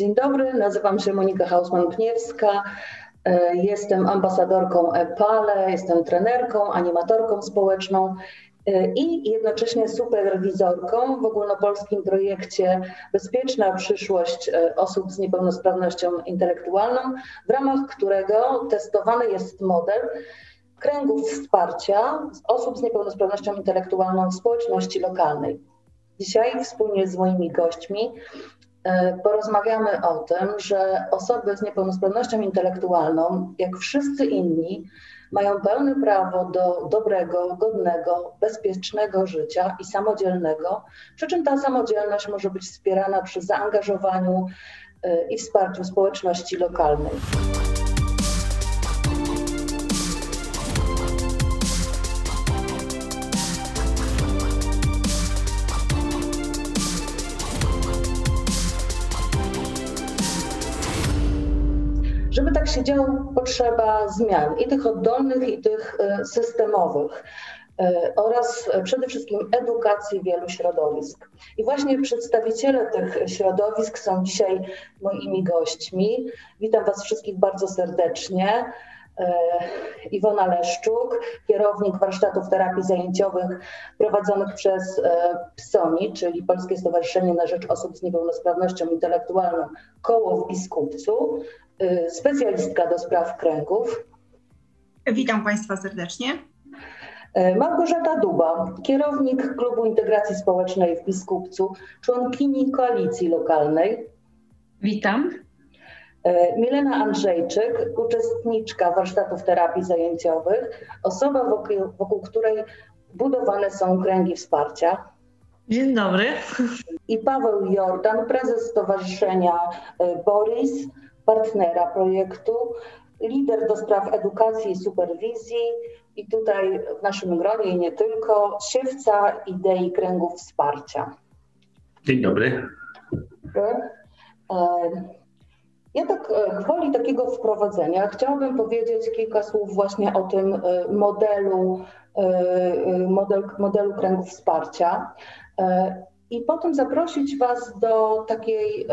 Dzień dobry, nazywam się Monika Hausman-Pniewska. E, jestem ambasadorką EPALE, jestem trenerką, animatorką społeczną e, i jednocześnie superwizorką w ogólnopolskim projekcie Bezpieczna przyszłość e, osób z niepełnosprawnością intelektualną, w ramach którego testowany jest model kręgów wsparcia osób z niepełnosprawnością intelektualną w społeczności lokalnej. Dzisiaj wspólnie z moimi gośćmi E, porozmawiamy o tym, że osoby z niepełnosprawnością intelektualną, jak wszyscy inni, mają pełne prawo do dobrego, godnego, bezpiecznego życia i samodzielnego, przy czym ta samodzielność może być wspierana przy zaangażowaniu e, i wsparciu społeczności lokalnej. Się działo, potrzeba zmian i tych oddolnych, i tych e, systemowych e, oraz przede wszystkim edukacji wielu środowisk. I właśnie przedstawiciele tych środowisk są dzisiaj moimi gośćmi. Witam Was wszystkich bardzo serdecznie. E, Iwona Leszczuk, kierownik warsztatów terapii zajęciowych prowadzonych przez PSONI, czyli Polskie Stowarzyszenie na Rzecz Osób z Niepełnosprawnością Intelektualną Koło w Biskupcu, specjalistka do spraw kręgów. Witam Państwa serdecznie. Y, Małgorzata Duba, kierownik Klubu Integracji Społecznej w Biskupcu, członkini koalicji lokalnej. Witam. Y, Milena Andrzejczyk, uczestniczka warsztatów terapii zajęciowych, osoba wokół, wokół której budowane są kręgi wsparcia. Dzień dobry. I Paweł Jordan, prezes Stowarzyszenia Boris, partnera projektu, lider do spraw edukacji i superwizji i tutaj w naszym gronie i nie tylko, siewca idei kręgów wsparcia. Dzień dobry. Ja tak e, gwoli takiego wprowadzenia chciałabym powiedzieć kilka słów właśnie o tym e, modelu, e, model, modelu kręgów wsparcia i potem zaprosić Was do takiej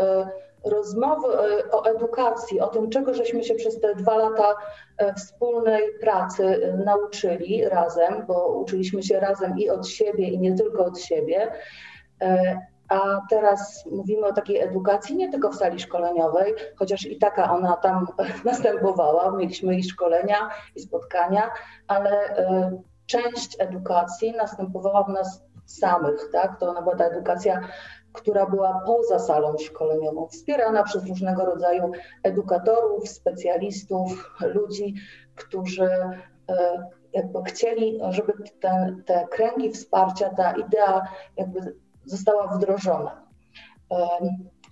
rozmowy e, o edukacji, o tym, czego żeśmy się przez te dwa lata e, wspólnej pracy e, nauczyli razem, bo uczyliśmy się razem i od siebie, i nie tylko od siebie. A teraz mówimy o takiej edukacji nie tylko w sali szkoleniowej, chociaż i taka ona tam następowała. Mieliśmy i szkolenia, i spotkania, ale część edukacji następowała w nas samych, tak? To ona była ta edukacja która była poza salą szkoleniową, wspierana przez różnego rodzaju edukatorów, specjalistów, ludzi, którzy e, jakby chcieli, żeby ten, te kręgi wsparcia, ta idea jakby została wdrożona. E,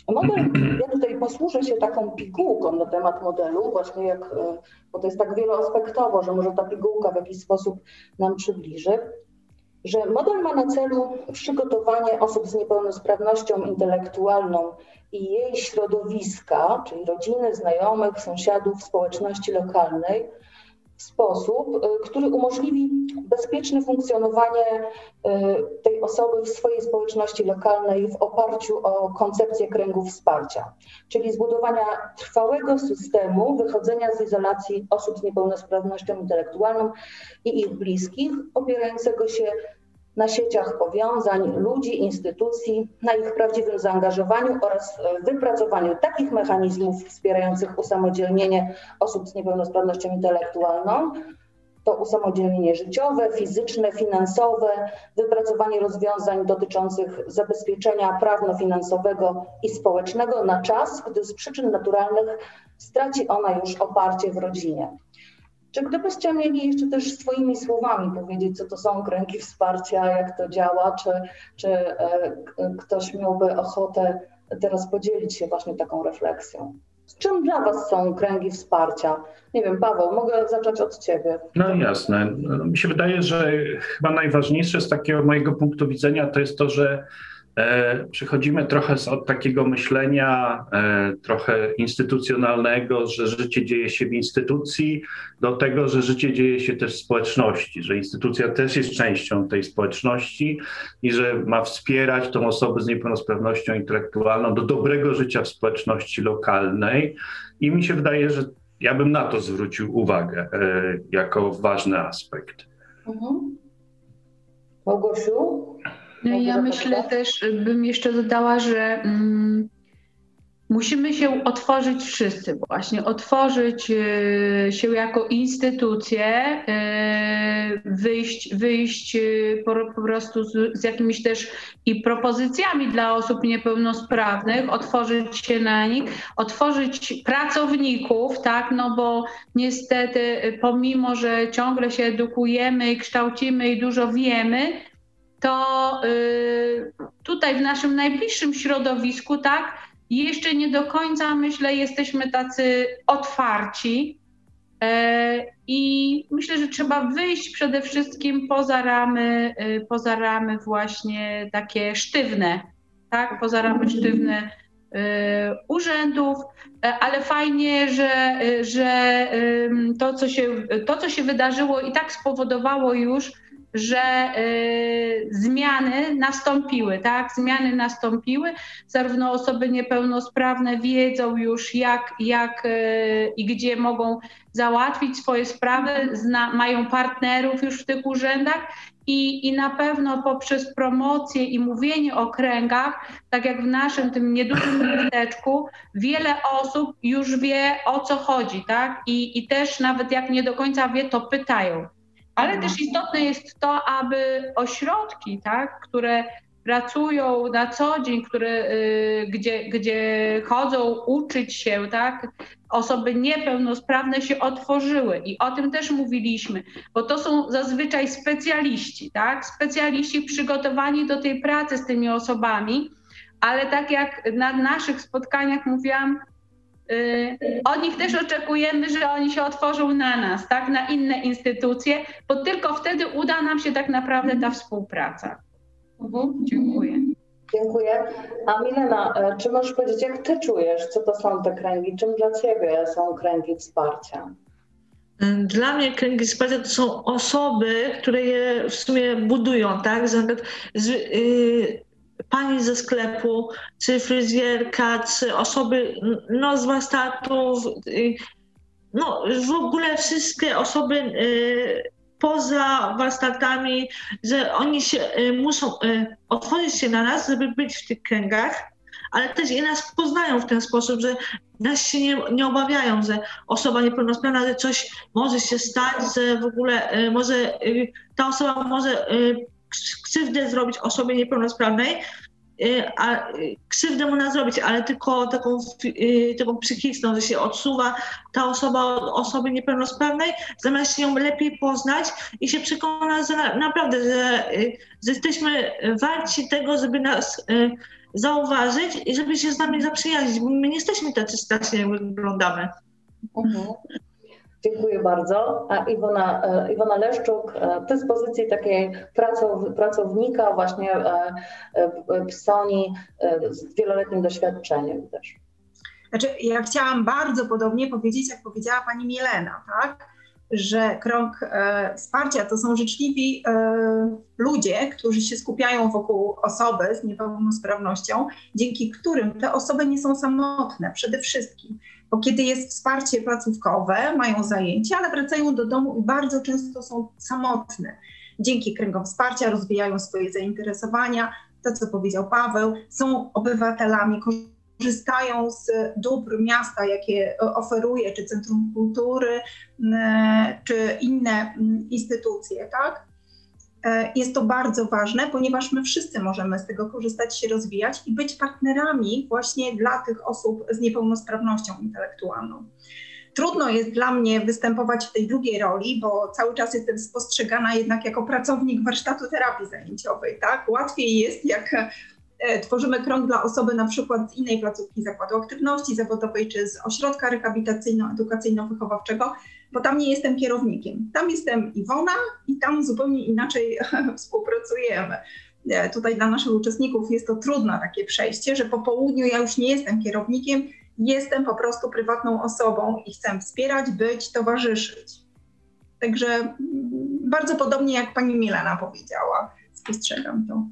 model, ja tutaj posłużę się taką pigułką na temat modelu, właśnie jak, e, bo to jest tak wieloaspektowo, że może ta pigułka w jakiś sposób nam przybliży że model ma na celu przygotowanie osób z niepełnosprawnością intelektualną i jej środowiska, czyli rodziny, znajomych, sąsiadów, społeczności lokalnej, sposób, y, który umożliwi bezpieczne funkcjonowanie y, tej osoby w swojej społeczności lokalnej w oparciu o koncepcję kręgów wsparcia, czyli zbudowania trwałego systemu wychodzenia z izolacji osób z niepełnosprawnością intelektualną i ich bliskich, opierającego się na sieciach powiązań ludzi, instytucji, na ich prawdziwym zaangażowaniu oraz e, wypracowaniu takich mechanizmów wspierających usamodzielnienie osób z niepełnosprawnością intelektualną, to usamodzielnienie życiowe, fizyczne, finansowe, wypracowanie rozwiązań dotyczących zabezpieczenia prawno-finansowego i społecznego na czas, gdy z przyczyn naturalnych straci ona już oparcie w rodzinie. Czy gdybyście mieli jeszcze też swoimi słowami powiedzieć, co to są kręgi wsparcia, jak to działa, czy, czy e, ktoś miałby ochotę teraz podzielić się właśnie taką refleksją? Czym dla Was są kręgi wsparcia? Nie wiem, Paweł, mogę zacząć od Ciebie. No jasne. No, mi się wydaje, że chyba najważniejsze z takiego mojego punktu widzenia to jest to, że E, przechodzimy trochę od takiego myślenia e, trochę instytucjonalnego, że życie dzieje się w instytucji, do tego, że życie dzieje się też w społeczności, że instytucja też jest częścią tej społeczności i że ma wspierać tą osobę z niepełnosprawnością intelektualną do dobrego życia w społeczności lokalnej. I mi się wydaje, że ja bym na to zwrócił uwagę e, jako ważny aspekt. Mhm. Małgosiu? No ja myślę też, bym jeszcze dodała, że mm, musimy się otworzyć wszyscy, właśnie otworzyć y, się jako instytucje, y, wyjść, wyjść y, po, po prostu z, z, jakimiś też i propozycjami dla osób niepełnosprawnych, otworzyć się na nich, otworzyć pracowników, tak, no bo niestety pomimo, że ciągle się edukujemy i kształcimy i dużo wiemy, to y, tutaj w naszym najbliższym środowisku, tak, jeszcze nie do końca myślę, jesteśmy tacy otwarci. E, I myślę, że trzeba wyjść przede wszystkim poza ramy, poza ramy właśnie takie sztywne, tak? Poza ramy sztywne y, urzędów, e, ale fajnie, że, że to, co się, to, co się wydarzyło i tak spowodowało już, że y, zmiany nastąpiły, tak? Zmiany nastąpiły. Zarówno osoby niepełnosprawne wiedzą już, jak, jak y, i gdzie mogą załatwić swoje sprawy, zna, mają partnerów już w tych urzędach. I, I na pewno poprzez promocję i mówienie o kręgach, tak jak w naszym tym niedużym miasteczku, wiele osób już wie o co chodzi, tak? I, I też nawet jak nie do końca wie, to pytają. Ale mhm. też istotne jest to, aby ośrodki, tak, które pracują na co dzień, które, y, gdzie, gdzie chodzą uczyć się, tak, osoby niepełnosprawne się otworzyły i o tym też mówiliśmy, bo to są zazwyczaj specjaliści, tak, specjaliści przygotowani do tej pracy z tymi osobami, ale tak jak na naszych spotkaniach mówiłam, od nich też oczekujemy, że oni się otworzą na nas, tak, na inne instytucje, bo tylko wtedy uda nam się tak naprawdę ta współpraca. Dziękuję. Dziękuję. A Milena, e, czy możesz powiedzieć, jak ty czujesz, co to są te kręgi? Czym dla ciebie są kręgi wsparcia? Dla mnie kręgi wsparcia to są osoby, które je w sumie budują, tak? Z, z, y, pani ze sklepu, czy fryzjerka, czy osoby no, z warsztatów, y, no w ogóle wszystkie osoby y, poza warsztatami, że oni się y, muszą otworzyć się na nas, żeby być w tych kręgach, ale też i nas poznają w ten sposób, że nas się nie, nie obawiają, że osoba niepełnosprawna, że coś może się stać, że w ogóle może ta osoba może krzywdę zrobić osobie niepełnosprawnej, y, a y, krzywdę można zrobić, ale tylko taką, y, taką psychiczną, że się odsuwa ta osoba od osoby niepełnosprawnej, zamiast ją lepiej poznać i się przekonać, że na, naprawdę, że, że jesteśmy warci tego, żeby nas zauważyć i żeby się z nami zaprzyjaźnić, bo my nie jesteśmy tacy strasznie, jak wyglądamy. Mhm. Dziękuję bardzo. A Iwona, e, Iwona Leszczuk, e, ty z pozycji takiej pracow, pracownika właśnie w PSONI z wieloletnim doświadczeniem też. Znaczy, ja chciałam bardzo podobnie powiedzieć, jak powiedziała pani Milena, tak? że krąg e, wsparcia to są życzliwi e, ludzie, którzy się skupiają wokół osoby z niepełnosprawnością, dzięki którym te osoby nie są samotne przede wszystkim. Bo kiedy jest wsparcie placówkowe, mają zajęcia, ale wracają do domu i bardzo często są samotne. Dzięki kręgom wsparcia rozwijają swoje zainteresowania, to co powiedział Paweł, są obywatelami, korzystają z dóbr miasta, jakie oferuje, czy Centrum Kultury, czy inne instytucje, tak? E, jest to bardzo ważne, ponieważ my wszyscy możemy z tego korzystać, się rozwijać i być partnerami właśnie dla tych osób z niepełnosprawnością intelektualną. Trudno jest dla mnie występować w tej drugiej roli, bo cały czas jestem spostrzegana jednak jako pracownik warsztatu terapii zajęciowej. Tak? Łatwiej jest, jak e, tworzymy krąg dla osoby na przykład z innej placówki zakładu aktywności zawodowej czy z ośrodka rehabilitacyjno-edukacyjno-wychowawczego, bo tam nie jestem kierownikiem. Tam jestem Iwona i tam zupełnie inaczej współpracujemy. tutaj dla naszych uczestników jest to trudne takie przejście, że po południu ja już nie jestem kierownikiem, jestem po prostu prywatną osobą i chcę wspierać, być, towarzyszyć. Także mm, bardzo podobnie jak pani Milena powiedziała, spostrzegam to.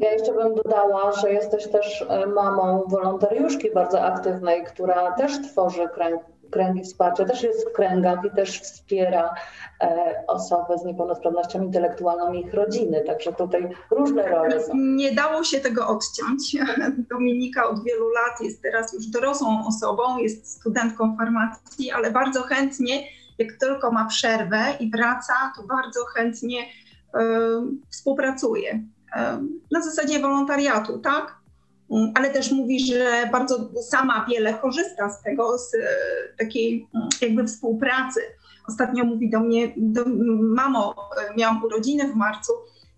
Ja jeszcze bym dodała, że jesteś też e, mamą wolontariuszki bardzo aktywnej, która też tworzy kręg, kręgi wsparcia, też jest w kręgach i też wspiera e, osoby z niepełnosprawnością intelektualną i ich rodziny. Także tutaj różne role są. Nie dało się tego odciąć. Dominika od wielu lat jest teraz już dorosłą osobą, jest studentką farmacji, ale bardzo chętnie, jak tylko ma przerwę i wraca, to bardzo chętnie y, współpracuje na zasadzie wolontariatu, tak? Mm, ale też mówi, że bardzo sama wiele korzysta z tego, z e, takiej mm, jakby współpracy. Ostatnio mówi do mnie, do, mamo, e, miałam urodziny w marcu,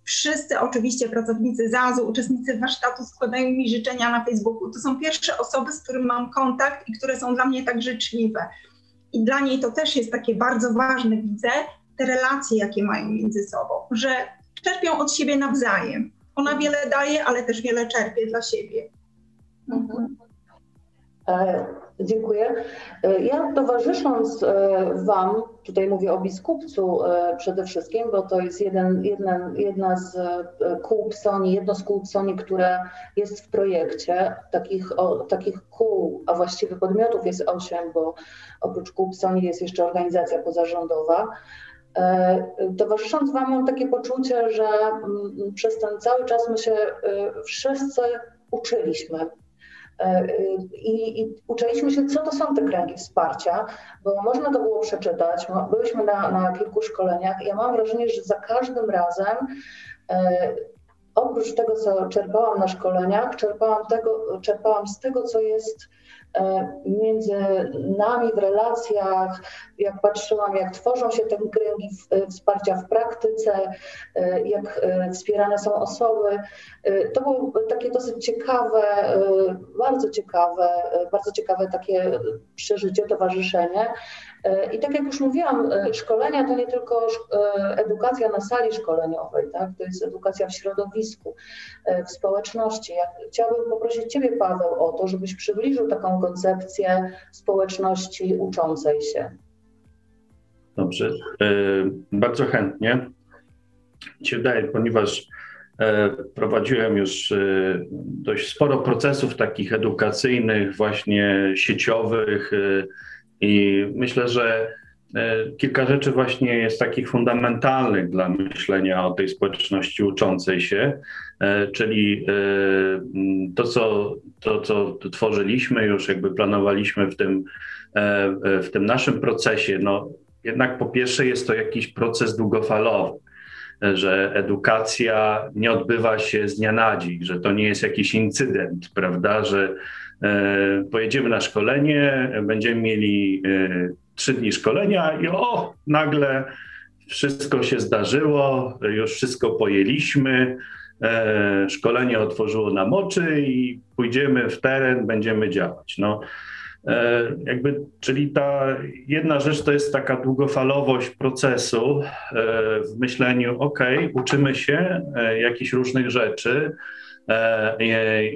wszyscy oczywiście pracownicy ZAZ-u, uczestnicy warsztatu składają mi życzenia na Facebooku. To są pierwsze osoby, z którymi mam kontakt i które są dla mnie tak życzliwe. I dla niej to też jest takie bardzo ważne, widzę, te relacje, jakie mają między sobą, że czerpią od siebie nawzajem. Ona wiele daje, ale też wiele czerpie dla siebie. Mhm. E, dziękuję. E, ja towarzysząc e, Wam, tutaj mówię o biskupcu e, przede wszystkim, bo to jest jeden, jedna, jedna z kół PSONI, jedno z kół PSONI, które jest w projekcie. Takich, o, takich kół, a właściwie podmiotów jest osiem, bo oprócz kół PSONI jest jeszcze organizacja pozarządowa. E, towarzysząc Wam mam takie poczucie, że mm, przez ten cały czas my się e, wszyscy uczyliśmy. E, I, I, uczyliśmy się, co to są te kręgi wsparcia, bo można to było przeczytać. Byliśmy na, na kilku szkoleniach ja mam wrażenie, że za każdym razem oprócz tego, co czerpałam na szkoleniach, czerpałam, tego, czerpałam z tego, co jest między nami w relacjach, jak patrzyłam, jak tworzą się te kręgi e, wsparcia w praktyce, e, jak wspierane są osoby. To było takie dosyć ciekawe, bardzo ciekawe, bardzo ciekawe takie przeżycie, towarzyszenie. I tak jak już mówiłam, szkolenia to nie tylko edukacja na sali szkoleniowej, tak? to jest edukacja w środowisku, w społeczności. Ja chciałabym poprosić Ciebie, Paweł, o to, żebyś przybliżył taką koncepcję społeczności uczącej się. Dobrze, e, bardzo chętnie. Ci wydaje, ponieważ e, prowadziłem już e, dość sporo procesów takich edukacyjnych, właśnie sieciowych i myślę, że kilka rzeczy właśnie jest takich fundamentalnych dla myślenia o tej społeczności uczącej się, czyli to, co, to, co tworzyliśmy, już jakby planowaliśmy w tym, w tym naszym procesie, no, jednak po pierwsze jest to jakiś proces długofalowy, że edukacja nie odbywa się z dnia na dzień, że to nie jest jakiś incydent, prawda, że e, pojedziemy na szkolenie, będziemy mieli e, trzy dni szkolenia i o, nagle wszystko się zdarzyło, już wszystko pojęliśmy, e, szkolenie otworzyło nam oczy i pójdziemy w teren, będziemy działać. No, E, jakby, czyli ta jedna rzecz to jest taka długofalowość procesu e, w myśleniu, ok, uczymy się e, jakichś różnych rzeczy.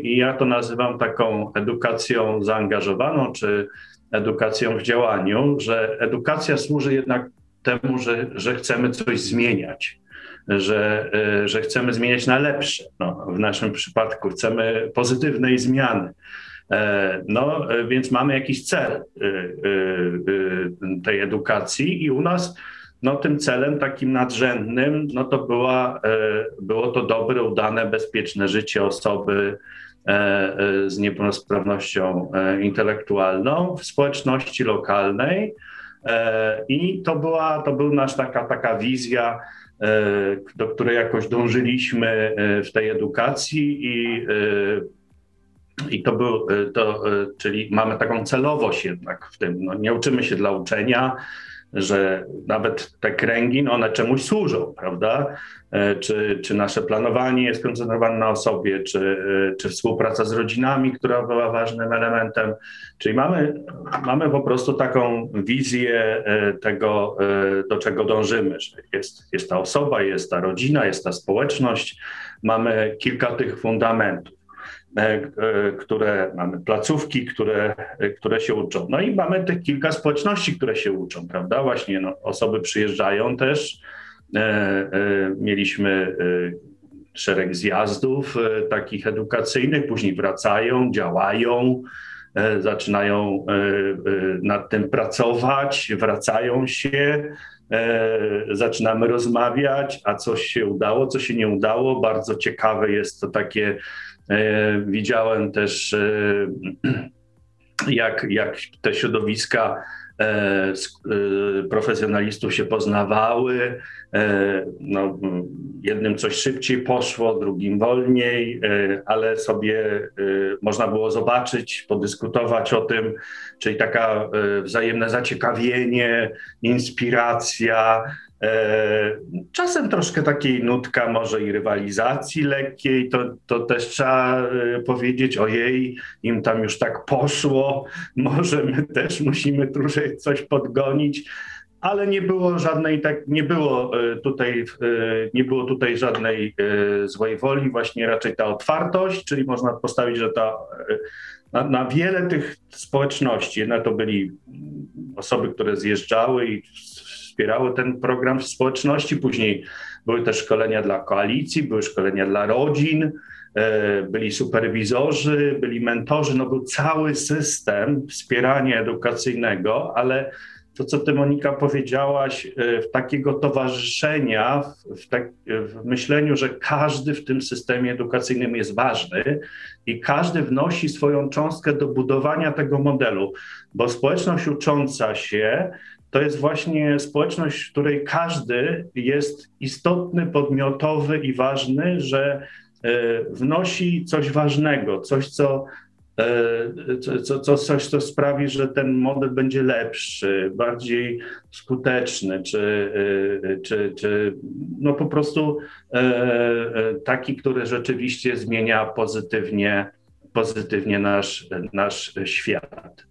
I ja to nazywam taką edukacją zaangażowaną, czy edukacją w działaniu, że edukacja służy jednak temu, że, że chcemy coś zmieniać. Że, że chcemy zmieniać na lepsze. No, w naszym przypadku chcemy pozytywnej zmiany. E, no, e, więc mamy jakiś cel e, tej edukacji i u nas no, tym celem takim nadrzędnym no, to była, było to dobre, udane, bezpieczne życie osoby z niepełnosprawnością intelektualną w społeczności lokalnej. I to była, to był nasz taka, taka wizja, do której jakoś dążyliśmy w tej edukacji i i to był, to, czyli mamy taką celowość jednak w tym. No, nie uczymy się dla uczenia, że nawet te kręgi, no one czemuś służą, prawda? E, czy, czy nasze planowanie jest koncentrowane na osobie, czy, e, czy współpraca z rodzinami, która była ważnym elementem. Czyli mamy, mamy po prostu taką wizję e, tego, do czego dążymy, że jest, jest ta osoba, jest ta rodzina, jest ta społeczność. Mamy kilka tych fundamentów. E, e, które mamy placówki, które, które się uczą. No i mamy tych kilka społeczności, które się uczą, prawda? Właśnie no, osoby przyjeżdżają też. E, mieliśmy szereg zjazdów takich edukacyjnych, później wracają, działają, zaczynają nad tym pracować, wracają się, zaczynamy rozmawiać, a coś się udało, co się nie udało. Bardzo ciekawe jest to takie E, widziałem też, e, jak, jak te środowiska e, profesjonalistów się poznawały. No, jednym coś szybciej poszło, drugim wolniej, ale sobie można było zobaczyć, podyskutować o tym, czyli taka wzajemne zaciekawienie, inspiracja, E, czasem troszkę takiej nutka może i rywalizacji lekkiej, to, to też trzeba e, powiedzieć, ojej, im tam już tak poszło, może my też musimy troszkę coś podgonić, ale nie było żadnej tak, nie było e, tutaj, nie było tutaj żadnej złej woli, właśnie raczej ta otwartość, czyli można postawić, że ta na, na wiele tych społeczności, jedne to byli osoby, które zjeżdżały i wspierały ten program w społeczności. Później były też szkolenia dla koalicji, były szkolenia dla rodzin, e, byli superwizorzy, byli mentorzy, no był cały system wspierania edukacyjnego, ale to, co ty Monika powiedziałaś, e, w takiego towarzyszenia, w, tak, w, myśleniu, że każdy w tym systemie edukacyjnym jest ważny i każdy wnosi swoją cząstkę do budowania tego modelu, bo społeczność ucząca się to jest właśnie społeczność, w której każdy jest istotny, podmiotowy i ważny, że e, wnosi coś ważnego, coś, co, e, co, co, coś, co sprawi, że ten model będzie lepszy, bardziej skuteczny, czy, e, czy, czy no po prostu taki, który rzeczywiście zmienia pozytywnie, pozytywnie nasz, nasz świat.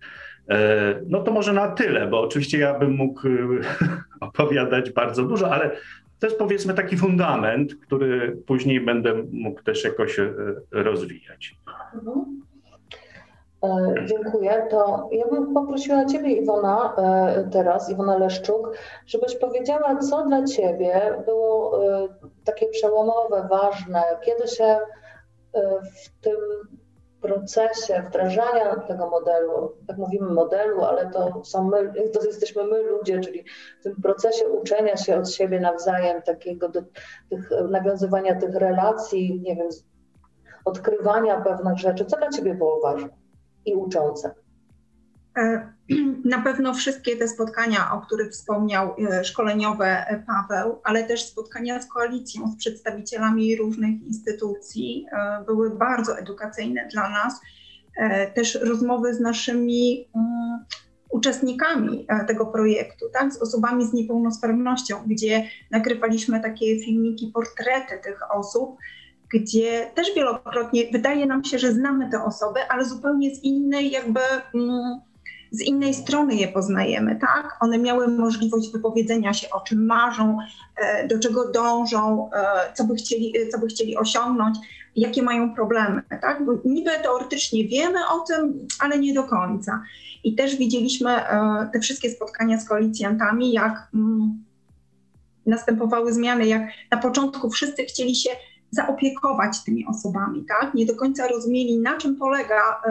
E, no to może na tyle, bo oczywiście ja bym mógł e, opowiadać bardzo dużo, ale to jest powiedzmy taki fundament, który później będę mógł też jakoś e, rozwijać. Mhm. Dziękuję. To ja bym poprosiła Ciebie, Iwona, teraz, Iwona Leszczuk, żebyś powiedziała, co dla Ciebie było takie przełomowe, ważne, kiedy się w tym procesie wdrażania tego modelu, tak mówimy modelu, ale to są my, to jesteśmy my ludzie, czyli w tym procesie uczenia się od siebie nawzajem, takiego do, tych, nawiązywania tych relacji, nie wiem, odkrywania pewnych rzeczy, co dla Ciebie było ważne i uczące? E, na pewno wszystkie te spotkania, o których wspomniał e, szkoleniowe e, Paweł, ale też spotkania z koalicją, z przedstawicielami różnych instytucji były bardzo edukacyjne dla nas. Też rozmowy z naszymi um, uczestnikami tego projektu, tak, z osobami z niepełnosprawnością, gdzie nagrywaliśmy takie filmiki, portrety tych osób, gdzie też wielokrotnie wydaje nam się, że znamy te osoby, ale zupełnie z innej jakby. Um, z innej strony je poznajemy, tak? One miały możliwość wypowiedzenia się, o czym marzą, e, do czego dążą, e, co by chcieli, co by chcieli osiągnąć, jakie mają problemy, tak? Bo niby teoretycznie wiemy o tym, ale nie do końca. I też widzieliśmy e, te wszystkie spotkania z koalicjantami, jak mm, następowały zmiany, jak na początku wszyscy chcieli się zaopiekować tymi osobami, tak? Nie do końca rozumieli, na czym polega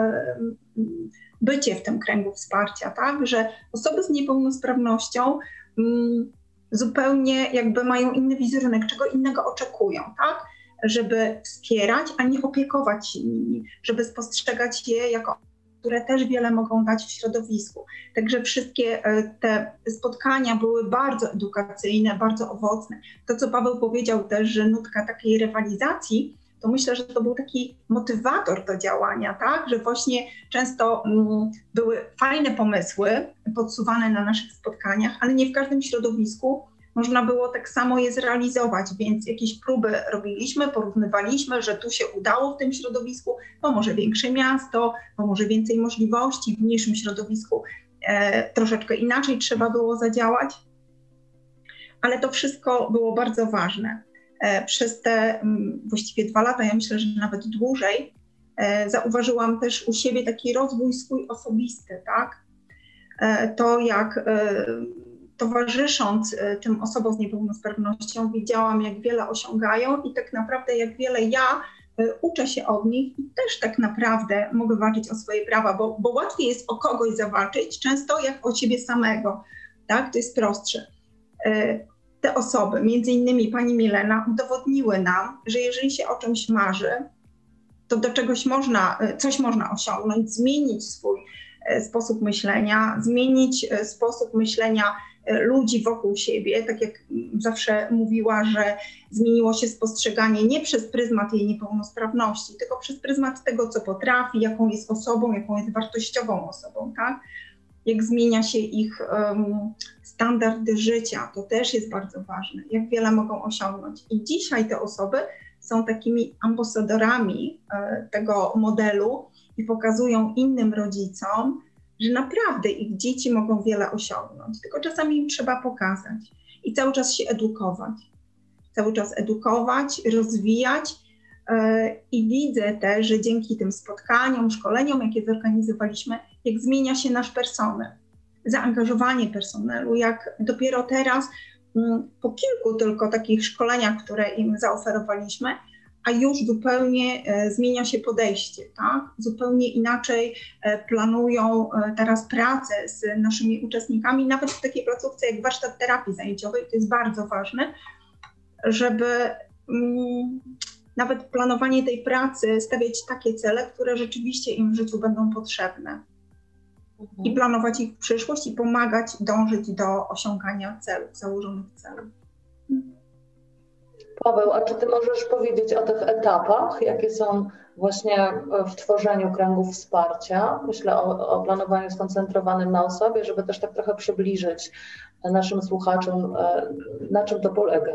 bycie w tym kręgu wsparcia, tak? Że osoby z niepełnosprawnością mm, zupełnie jakby mają inny wizerunek, czego innego oczekują, tak? Żeby wspierać, a nie opiekować się nimi, żeby spostrzegać je jako które też wiele mogą dać w środowisku. Także wszystkie e, te spotkania były bardzo edukacyjne, bardzo owocne. To, co Paweł powiedział też, że nutka takiej rywalizacji, to myślę, że to był taki motywator do działania, tak? Że właśnie często mm, były fajne pomysły podsuwane na naszych spotkaniach, ale nie w każdym środowisku można było tak samo je zrealizować, więc jakieś próby robiliśmy, porównywaliśmy, że tu się udało w tym środowisku, to może większe miasto, to może więcej możliwości, w mniejszym środowisku e, troszeczkę inaczej trzeba było zadziałać. Ale to wszystko było bardzo ważne. E, przez te mm, właściwie dwa lata, ja myślę, że nawet dłużej, e, zauważyłam też u siebie taki rozwój swój osobisty, tak? E, to jak towarzysząc tym osobom z niepełnosprawnością, widziałam, jak wiele osiągają i tak naprawdę, jak wiele ja uczę się od nich i też tak naprawdę mogę walczyć o swoje prawa, bo, bo łatwiej jest o kogoś zawalczyć, często jak o siebie samego. Tak? To jest prostsze. E, te osoby, między innymi pani Milena, udowodniły nam, że jeżeli się o czymś marzy, to do czegoś można, coś można osiągnąć, zmienić swój sposób myślenia, zmienić sposób myślenia ludzi wokół siebie, tak jak zawsze mówiła, że zmieniło się spostrzeganie nie przez pryzmat jej niepełnosprawności, tylko przez pryzmat tego, co potrafi, jaką jest osobą, jaką jest wartościową osobą, tak? Jak zmienia się ich um, standardy życia, to też jest bardzo ważne, jak wiele mogą osiągnąć. I dzisiaj te osoby są takimi ambasadorami e, tego modelu i pokazują innym rodzicom, że naprawdę ich dzieci mogą wiele osiągnąć, tylko czasami im trzeba pokazać i cały czas się edukować. Cały czas edukować, rozwijać. E, I widzę też, że dzięki tym spotkaniom, szkoleniom, jakie zorganizowaliśmy, jak zmienia się nasz personel, zaangażowanie personelu, jak dopiero teraz, mm, po kilku tylko takich szkoleniach, które im zaoferowaliśmy, a już zupełnie e, zmienia się podejście, tak? Zupełnie inaczej e, planują e, teraz pracę z naszymi uczestnikami, nawet w takiej placówce jak warsztat terapii zajęciowej, to jest bardzo ważne, żeby mm, nawet planowanie tej pracy stawiać takie cele, które rzeczywiście im w życiu będą potrzebne. I mhm. planować ich w przyszłość i pomagać dążyć do osiągania celów, założonych celów. Paweł, a czy ty możesz powiedzieć o tych etapach, jakie są właśnie w tworzeniu kręgów wsparcia? Myślę o, o planowaniu skoncentrowanym na osobie, żeby też tak trochę przybliżyć naszym słuchaczom, e, na czym to polega.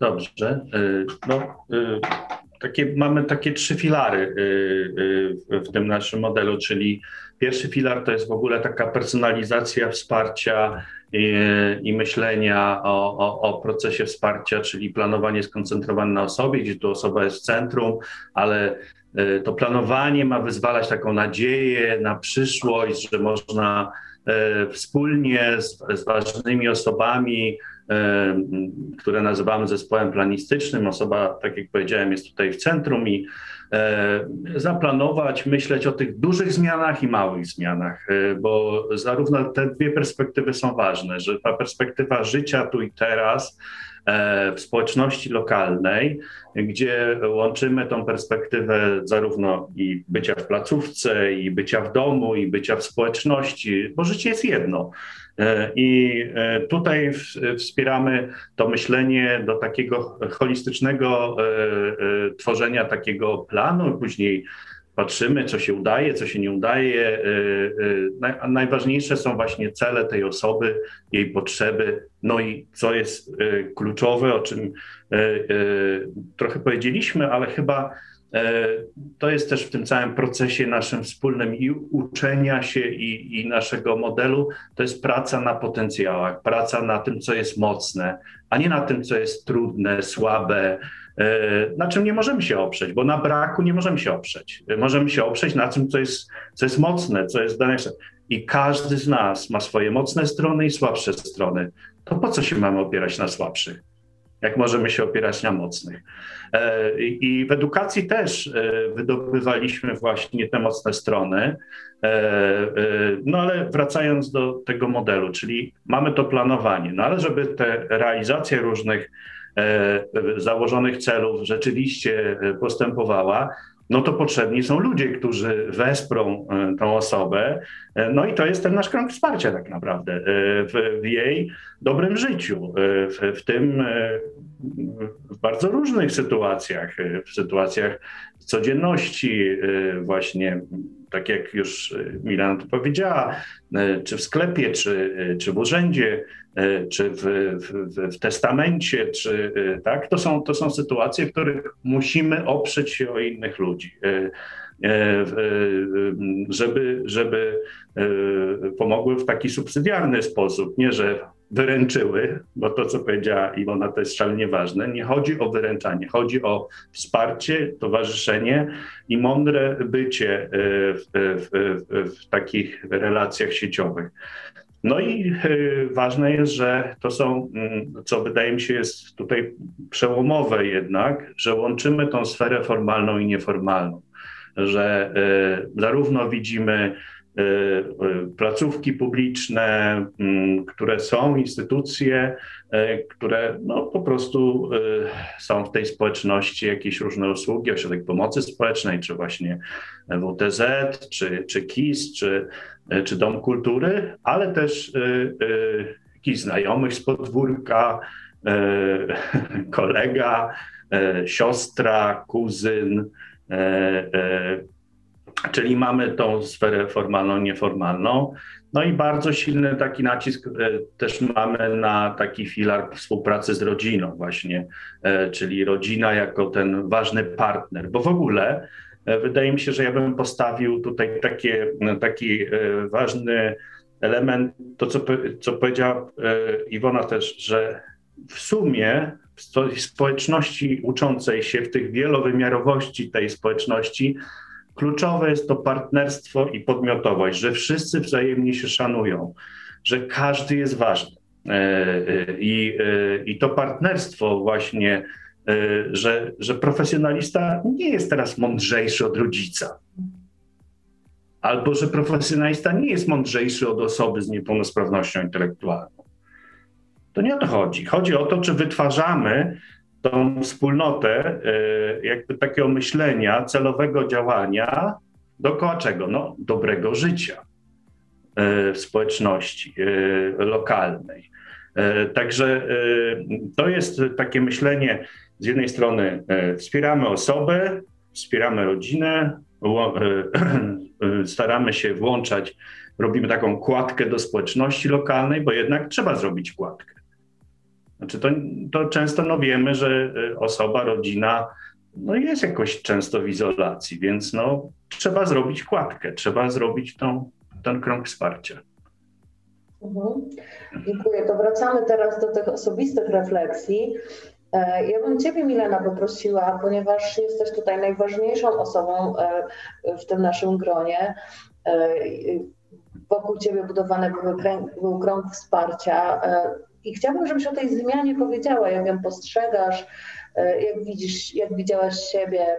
Dobrze. E, no, e, takie, mamy takie trzy filary w tym naszym modelu, czyli pierwszy filar to jest w ogóle taka personalizacja wsparcia i, i myślenia o, o, o, procesie wsparcia, czyli planowanie skoncentrowane na osobie, gdzie tu osoba jest w centrum, ale to planowanie ma wyzwalać taką nadzieję na przyszłość, że można wspólnie z, z ważnymi osobami, które nazywamy zespołem planistycznym, osoba, tak jak powiedziałem, jest tutaj w centrum i zaplanować, myśleć o tych dużych zmianach i małych zmianach, e, bo zarówno te dwie perspektywy są ważne, że ta perspektywa życia tu i teraz w społeczności lokalnej, gdzie łączymy tą perspektywę zarówno i bycia w placówce, i bycia w domu, i bycia w społeczności, bo życie jest jedno. E, I e, tutaj wspieramy to myślenie do takiego holistycznego e, tworzenia takiego planu, później patrzymy, co się udaje, co się nie udaje. Najważniejsze są właśnie cele tej osoby, jej potrzeby, no i co jest kluczowe, o czym trochę powiedzieliśmy, ale chyba E, to jest też w tym całym procesie naszym wspólnym i uczenia się i, i, naszego modelu, to jest praca na potencjałach, praca na tym, co jest mocne, a nie na tym, co jest trudne, słabe, e, na czym nie możemy się oprzeć, bo na braku nie możemy się oprzeć. Możemy się oprzeć na tym, co jest, co jest mocne, co jest dane. I każdy z nas ma swoje mocne strony i słabsze strony. To po co się mamy opierać na słabszych? jak możemy się opierać na mocnych. E, I w edukacji też e, wydobywaliśmy właśnie te mocne strony. E, no ale wracając do tego modelu, czyli mamy to planowanie, no ale żeby te realizacje różnych założonych celów rzeczywiście postępowała, no to potrzebni są ludzie, którzy wesprą tą osobę. No i to jest ten nasz krąg wsparcia tak naprawdę w, w jej dobrym życiu, w, w tym w bardzo różnych sytuacjach, w sytuacjach codzienności, właśnie tak jak już Milan to powiedziała, czy w sklepie, czy, czy w urzędzie, czy w, w, w, testamencie, czy tak, to są, to są sytuacje, w których musimy oprzeć się o innych ludzi. E, e, żeby, żeby e, pomogły w taki subsydiarny sposób, nie że wyręczyły, bo to, co powiedziała Iwona, to jest szalenie ważne. Nie chodzi o wyręczanie, chodzi o wsparcie, towarzyszenie i mądre bycie w, w, w, w takich relacjach sieciowych. No i ważne jest, że to są, mm, co wydaje mi się jest tutaj przełomowe jednak, że łączymy tą sferę formalną i nieformalną że e, zarówno widzimy placówki publiczne, mm, które są, instytucje, e, które no, po prostu są w tej społeczności, jakieś różne usługi, ośrodek pomocy społecznej, czy właśnie WTZ, czy, czy KIS, czy, czy Dom Kultury, ale też jakiś znajomych z podwórka, kolega, siostra, kuzyn, czyli mamy tą sferę formalną, nieformalną. No i bardzo silny taki nacisk e, też mamy na taki filar współpracy z rodziną, właśnie, czyli rodzina jako ten ważny partner, bo w ogóle wydaje mi się, że ja bym postawił tutaj takie, taki ważny element, to co, co powiedziała Iwona też, że w sumie w społeczności uczącej się, w tych wielowymiarowości tej społeczności, kluczowe jest to partnerstwo i podmiotowość, że wszyscy wzajemnie się szanują, że każdy jest ważny. E, e, I, e, i to partnerstwo właśnie, że, że profesjonalista nie jest teraz mądrzejszy od rodzica, albo że profesjonalista nie jest mądrzejszy od osoby z niepełnosprawnością intelektualną. To nie o to chodzi. Chodzi o to, czy wytwarzamy tą wspólnotę e, jakby takiego myślenia, celowego działania, dookoła czego? No, dobrego życia e, w społeczności e, lokalnej. Także to jest takie myślenie, z jednej strony wspieramy osobę, wspieramy rodzinę, staramy się włączać, robimy taką kładkę do społeczności lokalnej, bo jednak trzeba zrobić kładkę. Znaczy to, to często no wiemy, że y, osoba, rodzina no jest jakoś często w izolacji, więc no, trzeba zrobić kładkę, trzeba zrobić tą, ten krąg wsparcia. Mhm. Dziękuję. To wracamy teraz do tych osobistych refleksji. E, ja bym Ciebie, Milena, poprosiła, ponieważ jesteś tutaj najważniejszą osobą e, w tym naszym gronie. E, wokół Ciebie budowany był krąg wsparcia. I chciałabym, żebyś o tej zmianie powiedziała, jak ją postrzegasz, e, jak widzisz, jak widziałaś siebie